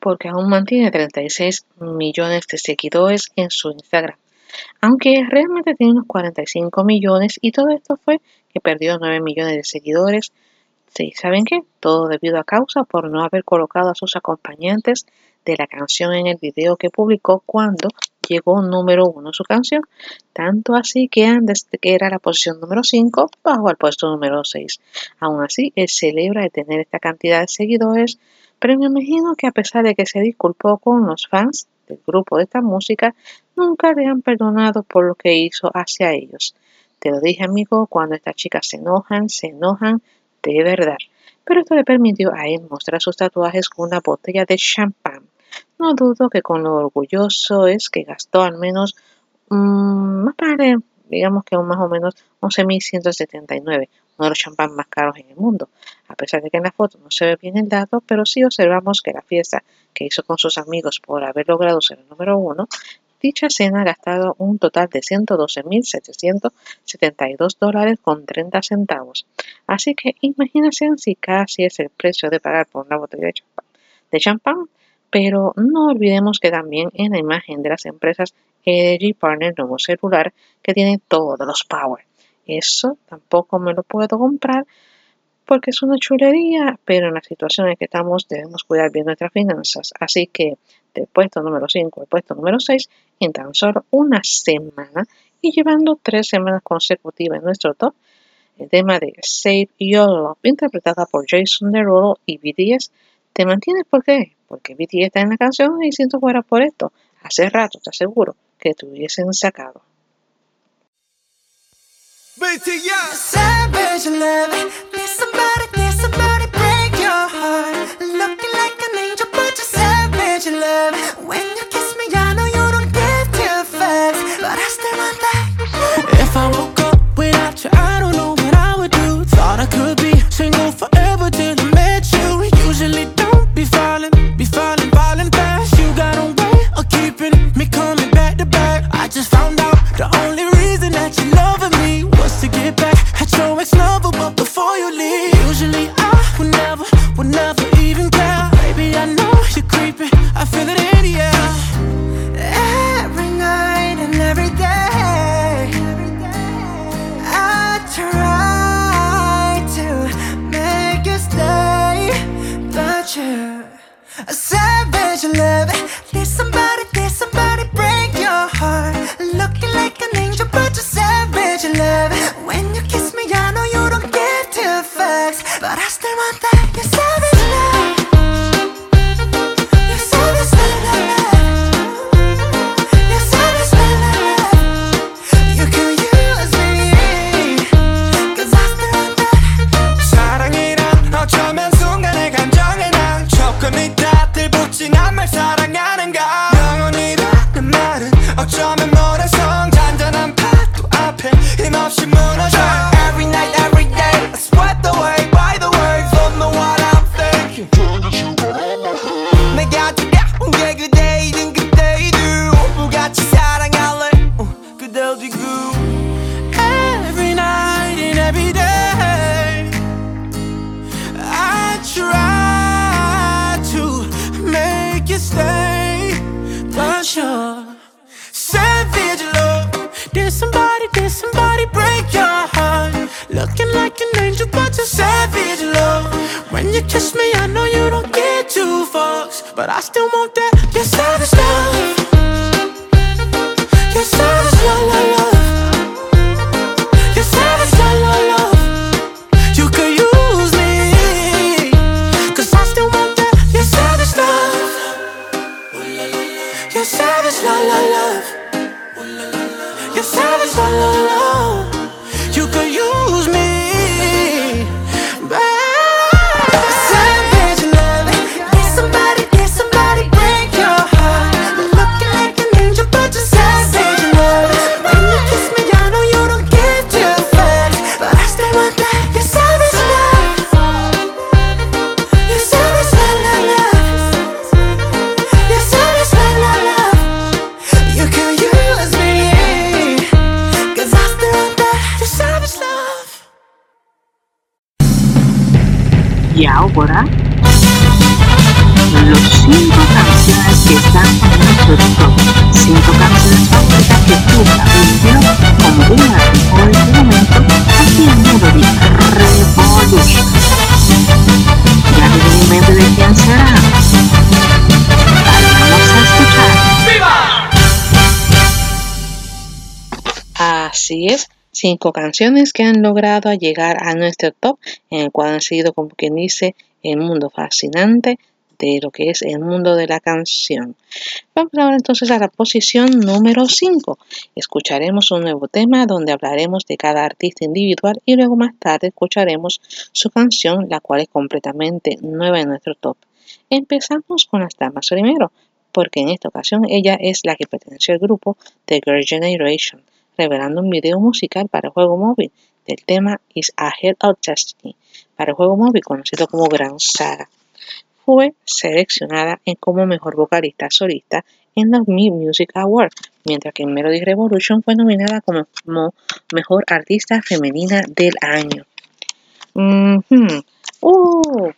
Porque aún mantiene 36 millones de seguidores en su Instagram, aunque realmente tiene unos 45 millones y todo esto fue que perdió 9 millones de seguidores. Sí, ¿saben qué? Todo debido a causa por no haber colocado a sus acompañantes de la canción en el video que publicó cuando llegó número uno su canción, tanto así que antes que era la posición número 5 bajó al puesto número 6. Aún así, él celebra de tener esta cantidad de seguidores pero me imagino que a pesar de que se disculpó con los fans del grupo de esta música, nunca le han perdonado por lo que hizo hacia ellos. Te lo dije, amigo, cuando estas chicas se enojan, se enojan de verdad. Pero esto le permitió a él mostrar sus tatuajes con una botella de champán. No dudo que con lo orgulloso es que gastó al menos mmm, más para, digamos que más o menos 11.179, uno de los champán más caros en el mundo. A pesar de que en la foto no se ve bien el dato, pero sí observamos que la fiesta que hizo con sus amigos por haber logrado ser el número uno, dicha cena ha gastado un total de 112.772 dólares con 30 centavos. Así que imagínense si casi es el precio de pagar por una botella de champán. Pero no olvidemos que también en la imagen de las empresas LG Partner Nuevo Celular que tiene todos los power eso tampoco me lo puedo comprar porque es una chulería, pero en la situación en que estamos debemos cuidar bien nuestras finanzas. Así que del puesto número 5 al puesto número 6 en tan solo una semana y llevando tres semanas consecutivas en nuestro top, el tema de Save Your Love, interpretada por Jason Derulo y BTS, te mantiene ¿por qué? Porque BTS está en la canción y siento fuera por esto. Hace rato te aseguro que te hubiesen sacado. BTS. Savage love. Need somebody, need somebody break your heart. Looking like an angel, but you're savage love. When you kiss me, I know you don't give two fucks, but I still want that. If I woke up without you, I don't know what I would do. Thought I could be single forever till I met you. Usually don't be falling, be falling, falling fast. You got a way of keeping me coming back to back. I just found out the only reason that you're loving me to get back at your ex-lover, but before you leave, usually I would never, would never even care. Baby, I know you're creeping, I feel it in the air. Every night and every day, I try to make you stay, but you're a savage love. Cinco canciones que han logrado llegar a nuestro top, en el cual han sido, como quien dice, el mundo fascinante de lo que es el mundo de la canción. Vamos ahora entonces a la posición número 5. Escucharemos un nuevo tema donde hablaremos de cada artista individual y luego más tarde escucharemos su canción, la cual es completamente nueva en nuestro top. Empezamos con las damas primero, porque en esta ocasión ella es la que perteneció al grupo The Girl Generation, revelando un video musical para el juego móvil del tema Is Ahead of Destiny, para el juego móvil conocido como Gran Saga. Fue seleccionada como mejor vocalista solista en los Me Music Awards, mientras que en Melody Revolution fue nominada como, mejor artista femenina del año. Uh,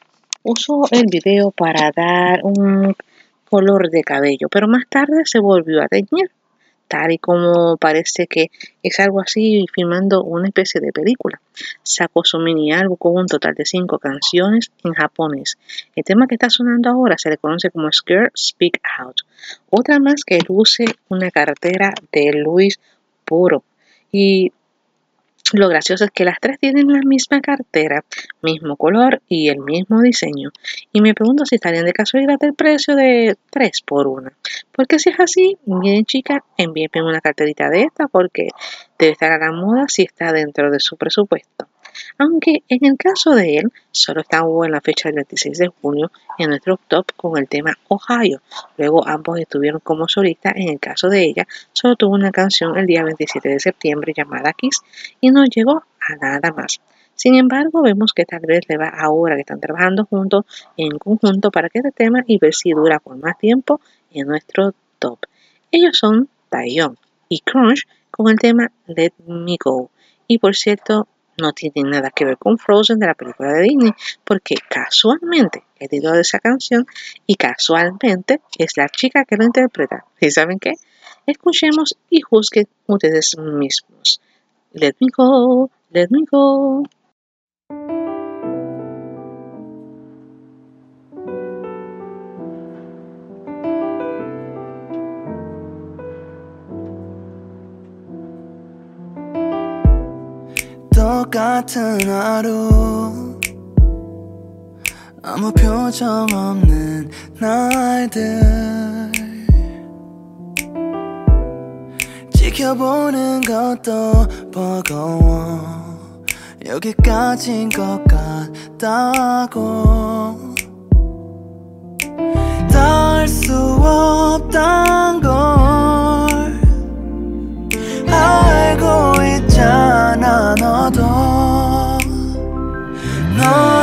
usó el video para dar un color de cabello, pero más tarde se volvió a teñir tal y como parece que es algo así filmando una especie de película. Sacó su mini álbum con un total de cinco canciones en japonés. El tema que está sonando ahora se le conoce como Skirt Speak Out. Otra más que luce una cartera de Luis Puro. Y lo gracioso es que las tres tienen la misma cartera, mismo color y el mismo diseño. Y me pregunto si estarían de casualidad el precio de 3 por 1. Porque si es así, miren chicas, envíenme una carterita de esta porque debe estar a la moda si está dentro de su presupuesto aunque en el caso de él solo estaba en la fecha del 26 de junio en nuestro top con el tema Ohio. Luego ambos estuvieron como solistas, en el caso de ella solo tuvo una canción el día 27 de septiembre llamada Kiss y no llegó a nada más. Sin embargo, vemos que tal vez le va ahora que están trabajando juntos en conjunto para que este tema y ver si dura por más tiempo en nuestro top. Ellos son Taeyong y Crunch con el tema Let Me Go. Y por cierto, no tiene nada que ver con Frozen de la película de Disney, porque casualmente el título de esa canción y casualmente es la chica que lo interpreta. ¿Y saben qué? Escuchemos y juzguen ustedes mismos. Let me go, let me go. 똑같은 하루. 아무 표정 없는 날들. 지켜보는 것도 버거워. 여기까지인 것 같다고. 닿을 수 없단 걸 know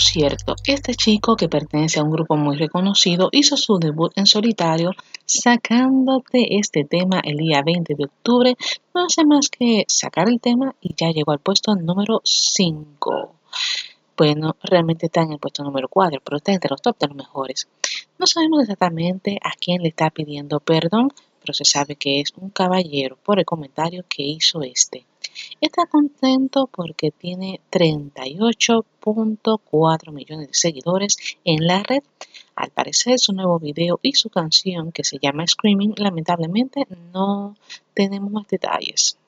cierto, este chico que pertenece a un grupo muy reconocido hizo su debut en solitario sacándote este tema el día 20 de octubre. No hace más que sacar el tema y ya llegó al puesto número 5. Bueno, realmente está en el puesto número 4, pero está entre los top de los mejores. No sabemos exactamente a quién le está pidiendo perdón, pero se sabe que es un caballero por el comentario que hizo este. Está contento porque tiene 38.4 millones de seguidores en la red. Al parecer su nuevo video y su canción que se llama Screaming, lamentablemente no tenemos más detalles.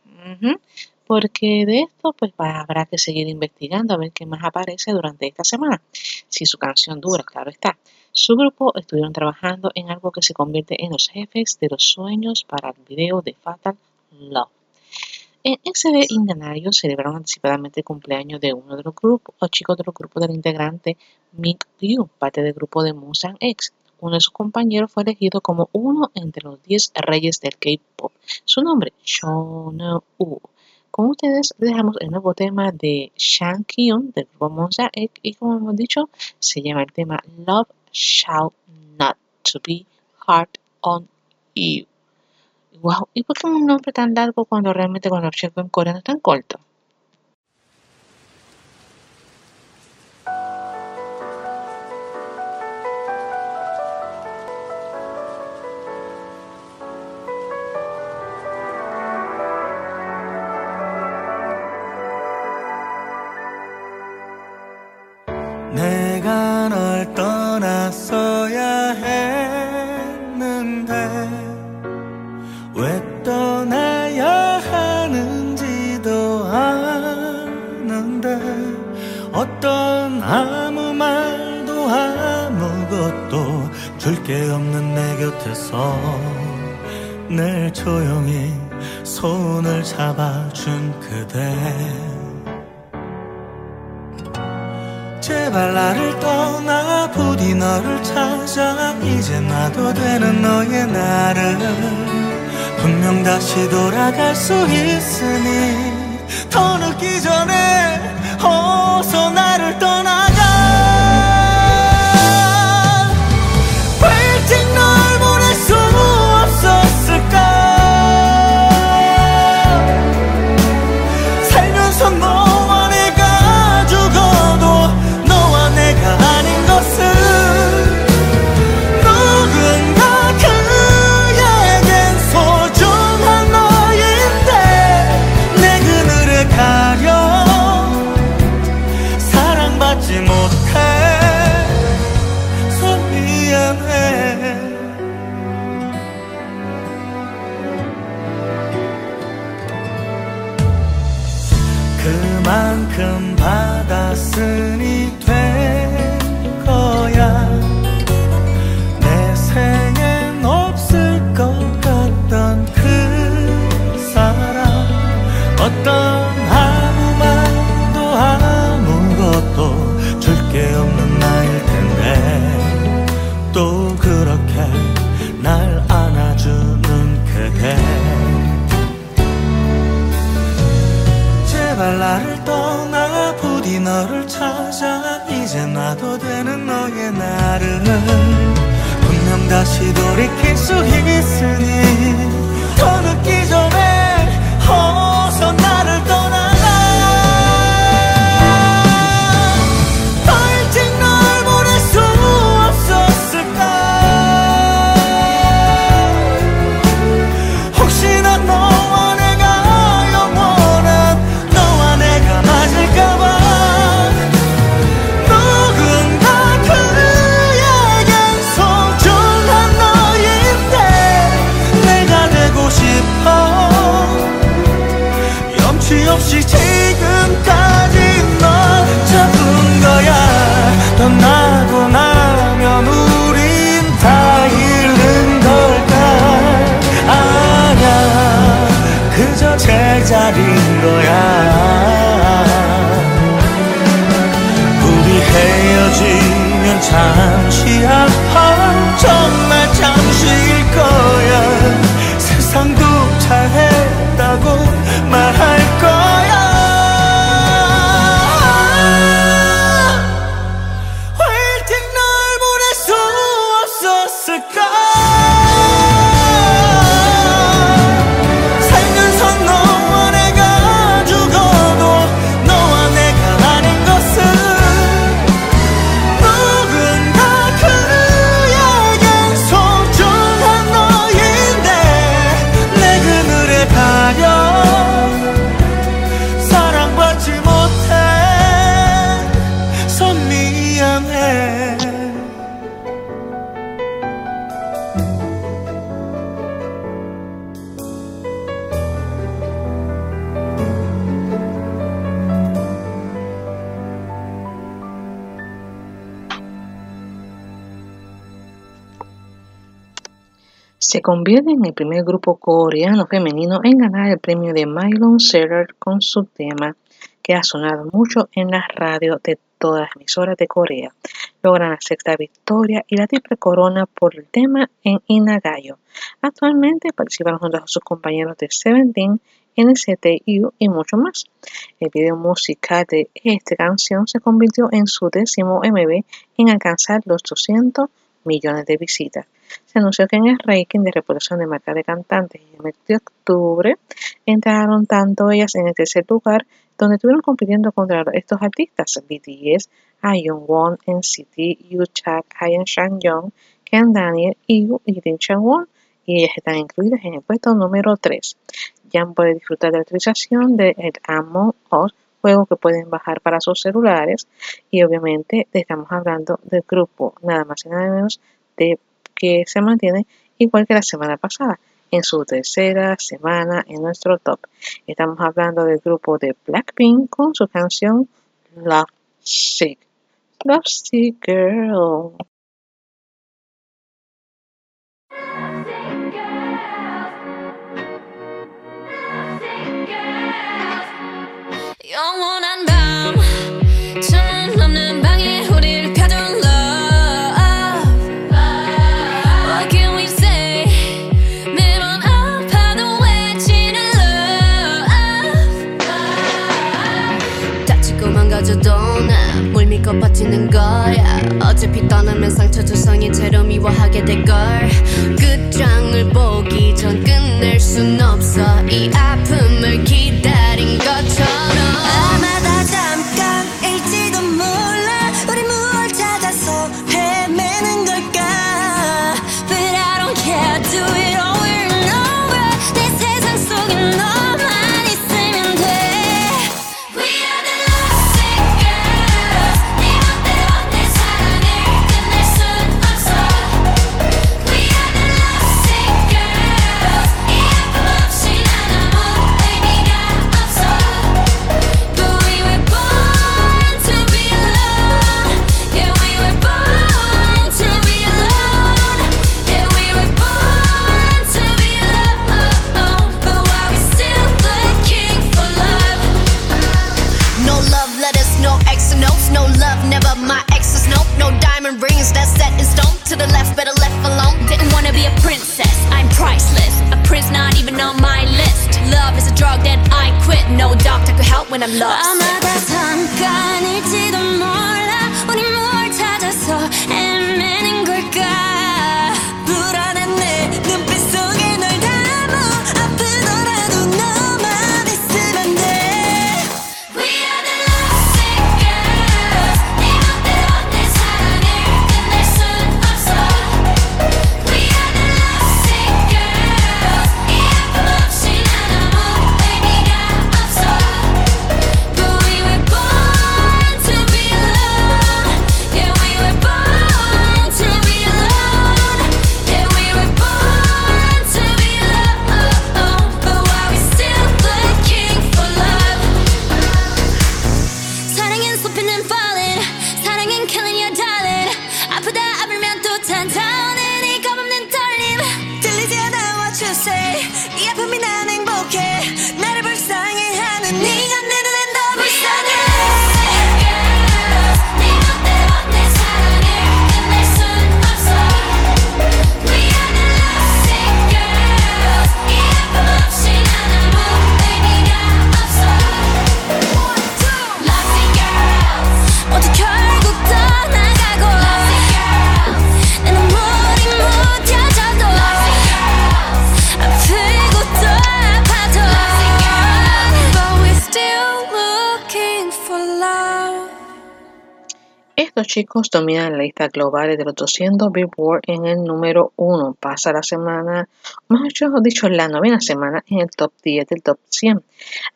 Porque de esto pues habrá que seguir investigando a ver qué más aparece durante esta semana. Si su canción dura, claro está. Su grupo estuvieron trabajando en algo que se convierte en los jefes de los sueños para el video de Fatal Love. En XB Indanario celebraron anticipadamente el cumpleaños de uno de los grupos o chicos de los grupos del integrante Mick Liu, parte del grupo de Mustang X. Uno de sus compañeros fue elegido como uno entre los 10 reyes del K-pop. Su nombre, Shono U. Con ustedes dejamos el nuevo tema de Shang Kyun del grupo Monsta X y como hemos dicho, se llama el tema Love Shall Not to Be Hard on You. Wow, ¿y por qué un nombre tan largo cuando realmente cuando lo checo en coreano es tan corto? 어떤 아무 말도 아무것도 줄 게 없는 내 곁에서 늘 조용히 손을 잡아준 그대. 제발 나를 떠나 부디 너를 찾아 이제 놔도 되는 너의 나를 분명 다시 돌아갈 수 있으니 더 늦기 전에 어서 나 পারতো না Se convierte en el primer grupo coreano femenino en ganar el premio de Mylon Seller con su tema que ha sonado mucho en las radios de todas las emisoras de Corea. Logran la sexta victoria y la triple corona por el tema en Inagayo. Actualmente participan junto a sus compañeros de Seventeen, NCTU y mucho más. El video musical de esta canción se convirtió en su décimo MV en alcanzar los 200 millones de visitas. Se anunció que en el ranking de reproducción de marca de cantantes en el mes de octubre entraron tanto ellas en el tercer lugar, donde estuvieron compitiendo contra estos artistas BTS, ION Won, NCT, Yuchak, Hayan Shang-young, Ken Daniel, y Rin Chang-won, y ellas están incluidas en el puesto número 3. Ya pueden disfrutar de la utilización de el Among Us, juego que pueden bajar para sus celulares, y obviamente estamos hablando del grupo, nada más y nada menos, de que se mantiene igual que la semana pasada, en su tercera semana en nuestro top. Estamos hablando del grupo de Blackpink con su canción Love Sick. Love Sick Girl. 고 버티는 거야. 어차피 떠나면 상처 조성인 채로 미워하게 될걸. 끝장을 보기 전 끝낼 순 없어. 이 아픔을 기다린 priceless. A prince not even on my list. Love is a drug that I quit. No doctor could help when I'm lost. 아마다 잠깐일지도 몰라. Chicos dominan la lista global de los 200 Billboard en el número 1. Pasa la semana, mejor dicho, la novena semana en el top 10 del top 100.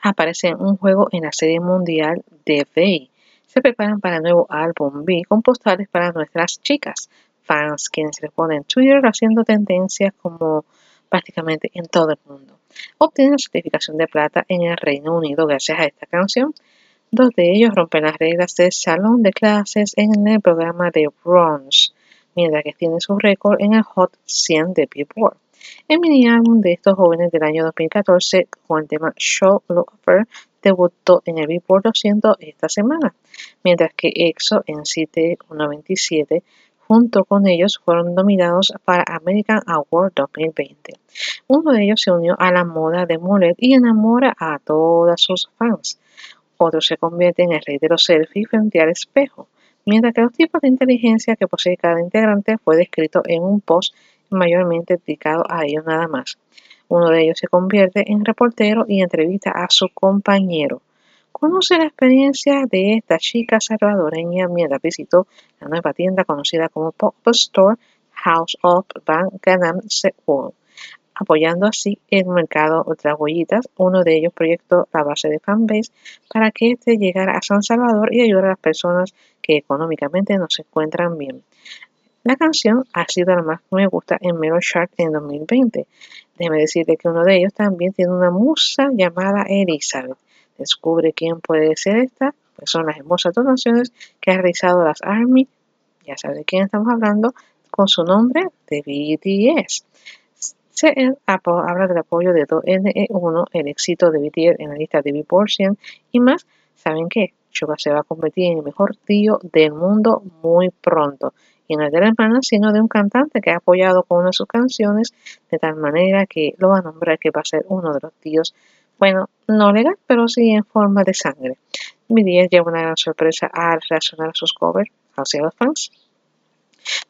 Aparecen un juego en la serie mundial de Bay. Se preparan para el nuevo álbum B con postales para nuestras chicas, fans, quienes responden Twitter haciendo tendencias como prácticamente en todo el mundo. Obtienen certificación de plata en el Reino Unido gracias a esta canción. Dos de ellos rompen las reglas del salón de clases en el programa de Bronze, mientras que tienen su récord en el Hot 100 de Billboard. El mini álbum de estos jóvenes del año 2014 con el tema Show Lover debutó en el Billboard 200 esta semana, mientras que EXO en CT 127 junto con ellos fueron nominados para American Award 2020. Uno de ellos se unió a la moda de mullet y enamora a todas sus fans. Otro se convierte en el rey de los selfies frente al espejo, mientras que los tipos de inteligencia que posee cada integrante fue descrito en un post mayormente dedicado a ellos nada más. Uno de ellos se convierte en reportero y entrevista a su compañero. Conoce la experiencia de esta chica salvadoreña mientras visitó la nueva tienda conocida como Pop Store House of Van Ganam World, apoyando así el mercado de huellitas. Uno de ellos proyectó la base de fanbase para que éste llegara a San Salvador y ayudara a las personas que económicamente no se encuentran bien. La canción ha sido la más que me gusta en Melon Chart en 2020. Déjeme decirle que uno de ellos también tiene una musa llamada Elizabeth. Descubre quién puede ser esta, pues son las hermosas donaciones que ha realizado las ARMY, ya sabe de quién estamos hablando, con su nombre de BTS. Se habla del apoyo de 2NE1, el éxito de BTS en la lista de Billboard 100 y más. ¿Saben qué? Suga se va a convertir en el mejor tío del mundo muy pronto. Y no es de la hermana, sino de un cantante que ha apoyado con una de sus canciones, de tal manera que lo va a nombrar que va a ser uno de los tíos bueno, no legal, pero sí en forma de sangre. Día lleva una gran sorpresa al reaccionar a sus covers hacia los fans.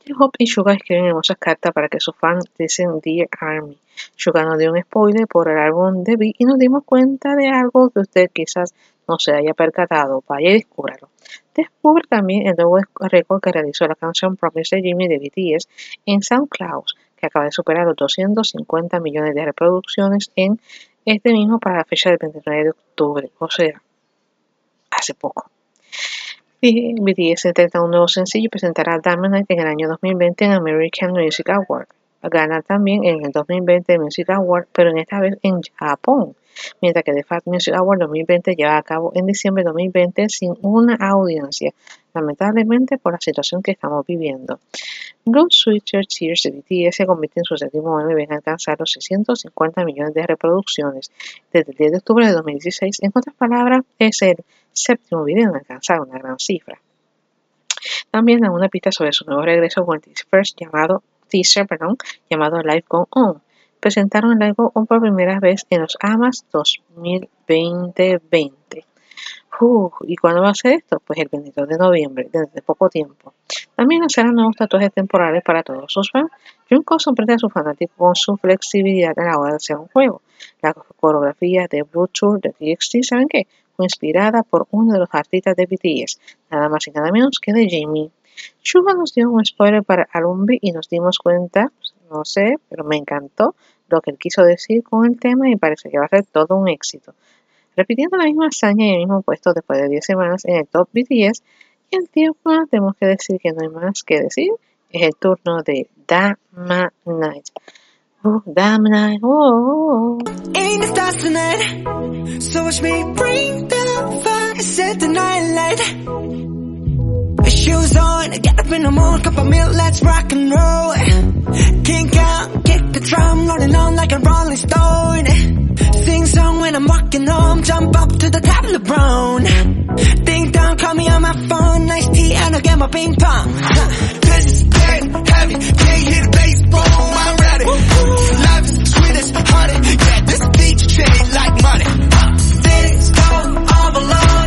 J-Hope y Suga escriben hermosas cartas para que sus fans dicen Dear Army. Suga nos dio un spoiler por el álbum de B y nos dimos cuenta de algo que usted quizás no se haya percatado. Vaya y descúbralo. Descubre también el nuevo récord que realizó la canción Promise Jimmy de BTS en SoundCloud, que acaba de superar los 250 millones de reproducciones en este mismo para la fecha del 29 de octubre, o sea, hace poco. BTS entrega un nuevo sencillo y presentará Diamond en el año 2020 en American Music Award. Gana también en el 2020 el Music Award, pero en esta vez en Japón, mientras que The Fat Music Award 2020 lleva a cabo en diciembre de 2020 sin una audiencia, lamentablemente por la situación que estamos viviendo. Blue Switcher Tears de BTS se convierte en su séptimo MV en alcanzar los 650 millones de reproducciones desde el 10 de octubre de 2016. En otras palabras, es el séptimo video en alcanzar una gran cifra. También da una pista sobre su nuevo regreso con el first llamado teaser, perdón, llamado Live Go On. Presentaron el On por primera vez en los AMAS 2020. ¿Y cuándo va a ser esto? Pues el 22 de noviembre, desde poco tiempo. También lanzarán nuevos tatuajes temporales para todos sus fans. Junko sorprende a sus fanáticos con su flexibilidad a la hora de hacer un juego. La coreografía de Blue de TXT, ¿saben qué? Fue inspirada por uno de los artistas de BTS, nada más y nada menos que de Jamie. Suga nos dio un spoiler para Alumbi y nos dimos cuenta, no sé, pero me encantó lo que él quiso decir con el tema y parece que va a ser todo un éxito. Repitiendo la misma hazaña y el mismo puesto después de 10 semanas en el top BTS, el tiempo tenemos que decir que no hay más que decir. Es el turno de Dama Night. Oh, Dama Night. Oh. Shoes on, get up in the morning, cup of milk, let's rock and roll. Kink out, kick the drum, rolling on like a rolling stone. Sing song when I'm walking home, jump up to the top of the brown. Ding dong, call me on my phone, nice tea, and I'll get my ping pong. This is dead heavy, can't hit bass, boom, I'm ready. Life is sweet as honey, yeah, this beat chain like money. Things go all alone,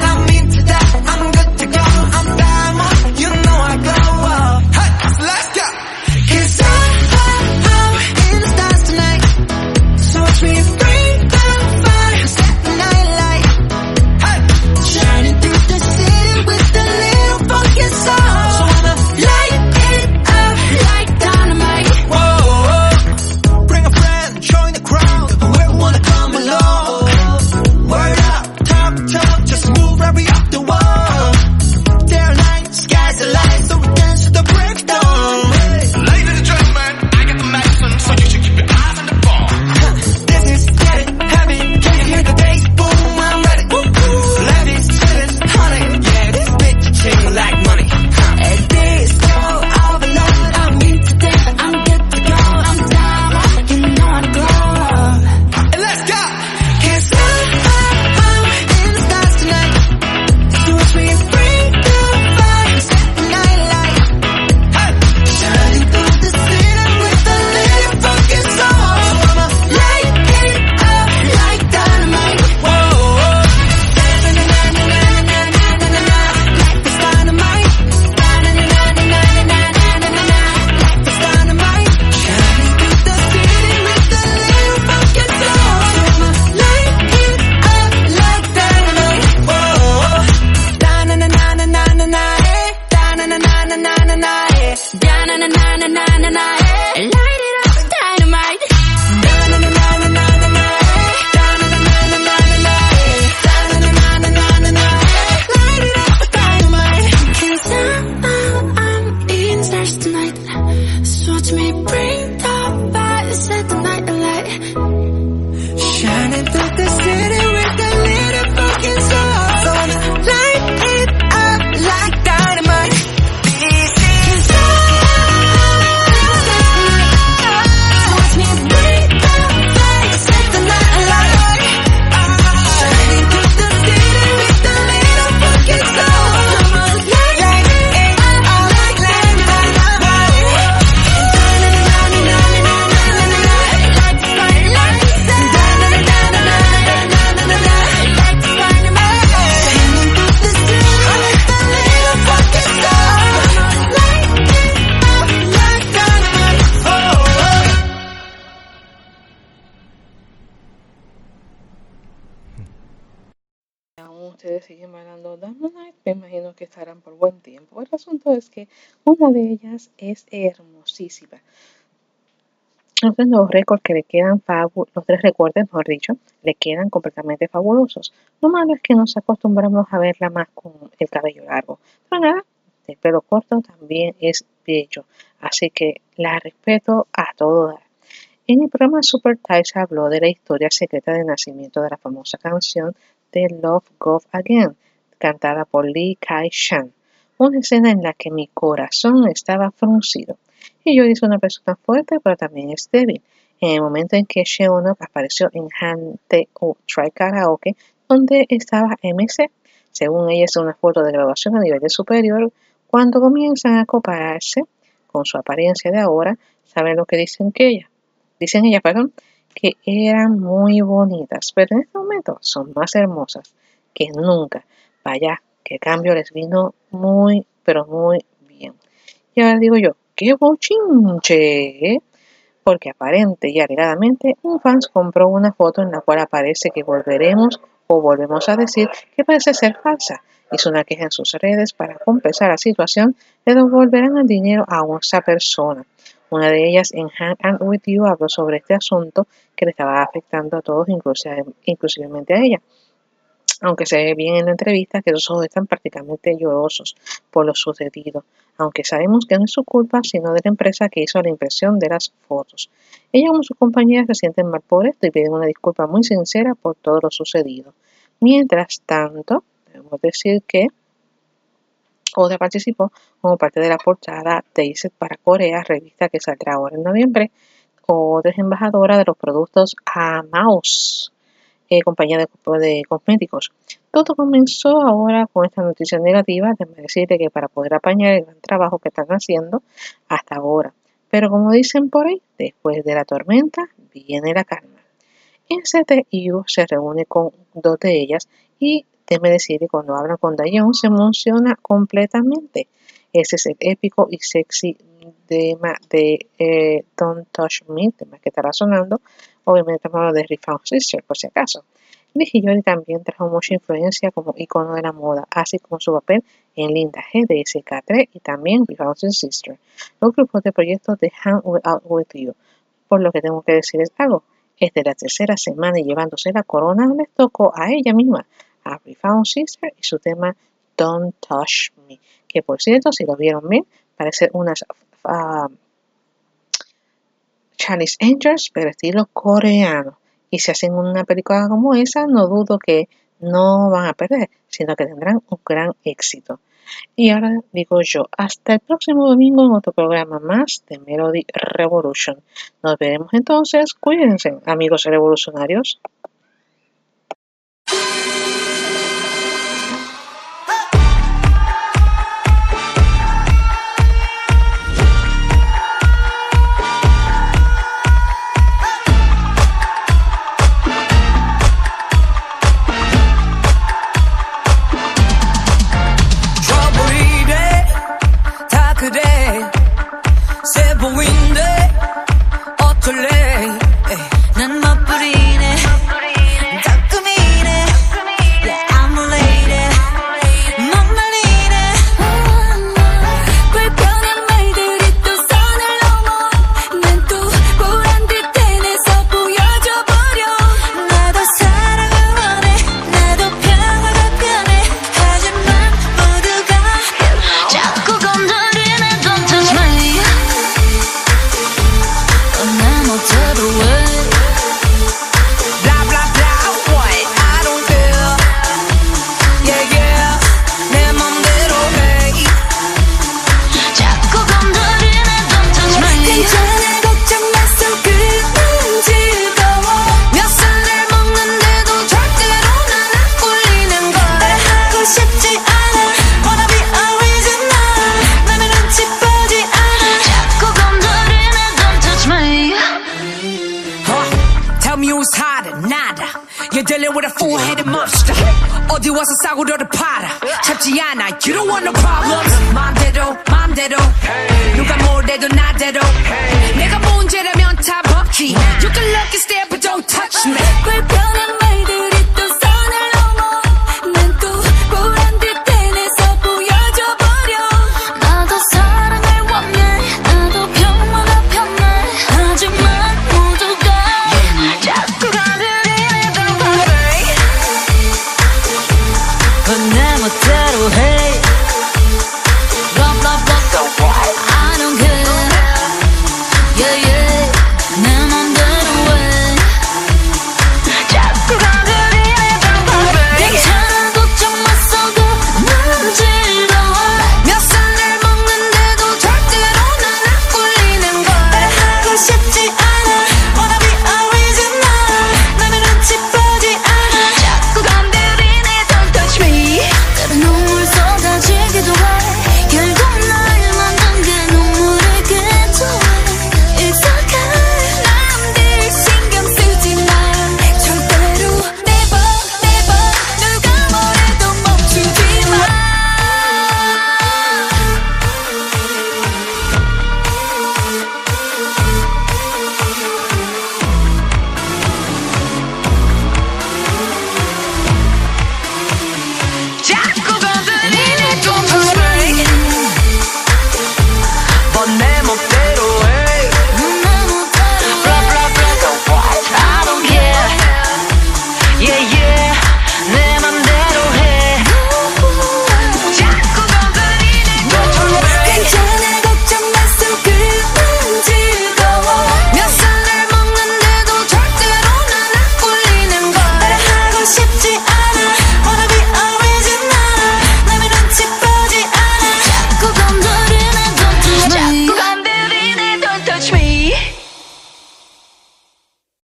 asunto es que una de ellas es hermosísima. Los tres nuevos récords que le quedan fabu- los tres recortes, mejor dicho, le quedan completamente fabulosos. Lo malo es que nos acostumbramos a verla más con el cabello largo. Pero nada, el pelo corto también es bello, así que la respeto a todo dar. En el programa Super Tie se habló de la historia secreta del nacimiento de la famosa canción de Love Go Again, cantada por Lee Kai Shan. Una escena en la que mi corazón estaba fruncido. Y yo hice una persona fuerte, pero también es débil. En el momento en que Sheonok apareció en Hante o Try Karaoke, donde estaba MC, según ella es una foto de graduación a nivel superior, cuando comienzan a compararse con su apariencia de ahora, saben lo que dicen que ella, dicen ella, perdón, que eran muy bonitas, pero en este momento son más hermosas que nunca. Vaya, que cambio les vino muy, pero muy bien. Y ahora digo yo, qué bochinche, ¿eh? porque aparente y alegadamente un fans compró una foto en la cual aparece que volveremos o volvemos a decir que parece ser falsa. Hizo una queja en sus redes para compensar la situación, le devolverán el dinero a esa persona. Una de ellas en Hang and With You habló sobre este asunto que le estaba afectando a todos, inclusive, a ella. Aunque se ve bien en la entrevista que sus ojos están prácticamente llorosos por lo sucedido, aunque sabemos que no es su culpa, sino de la empresa que hizo la impresión de las fotos. Ella como sus compañeras se sienten mal por esto y piden una disculpa muy sincera por todo lo sucedido. Mientras tanto, debemos decir que Oda participó como parte de la portada Taste para Corea, revista que saldrá ahora en noviembre. Oda es embajadora de los productos Amaos, eh, compañía de, cosméticos. Todo comenzó ahora con esta noticia negativa, de decirte que para poder apañar el gran trabajo que están haciendo hasta ahora. Pero como dicen por ahí, después de la tormenta viene la calma. En CTU se reúne con dos de ellas y déjeme decir cuando habla con Dayon se emociona completamente. Ese es el épico y sexy tema de eh, Don't Touch Me, tema que estará sonando. Obviamente hablando de Refound Sister, por si acaso. Nijiyori también trajo mucha influencia como icono de la moda, así como su papel en Linda G de SK3 y también Refound Sister. Los grupos de proyectos de Hang Out With You. Por lo que tengo que decirles algo. Es de la tercera semana y llevándose la corona les tocó a ella misma, a Refound Sister y su tema Don't Touch Me. Que por cierto, si lo vieron bien, parece unas uh, Chinese Angels, pero estilo coreano. Y si hacen una película como esa, no dudo que no van a perder, sino que tendrán un gran éxito. Y ahora digo yo, hasta el próximo domingo en otro programa más de Melody Revolution. Nos veremos entonces. Cuídense, amigos revolucionarios.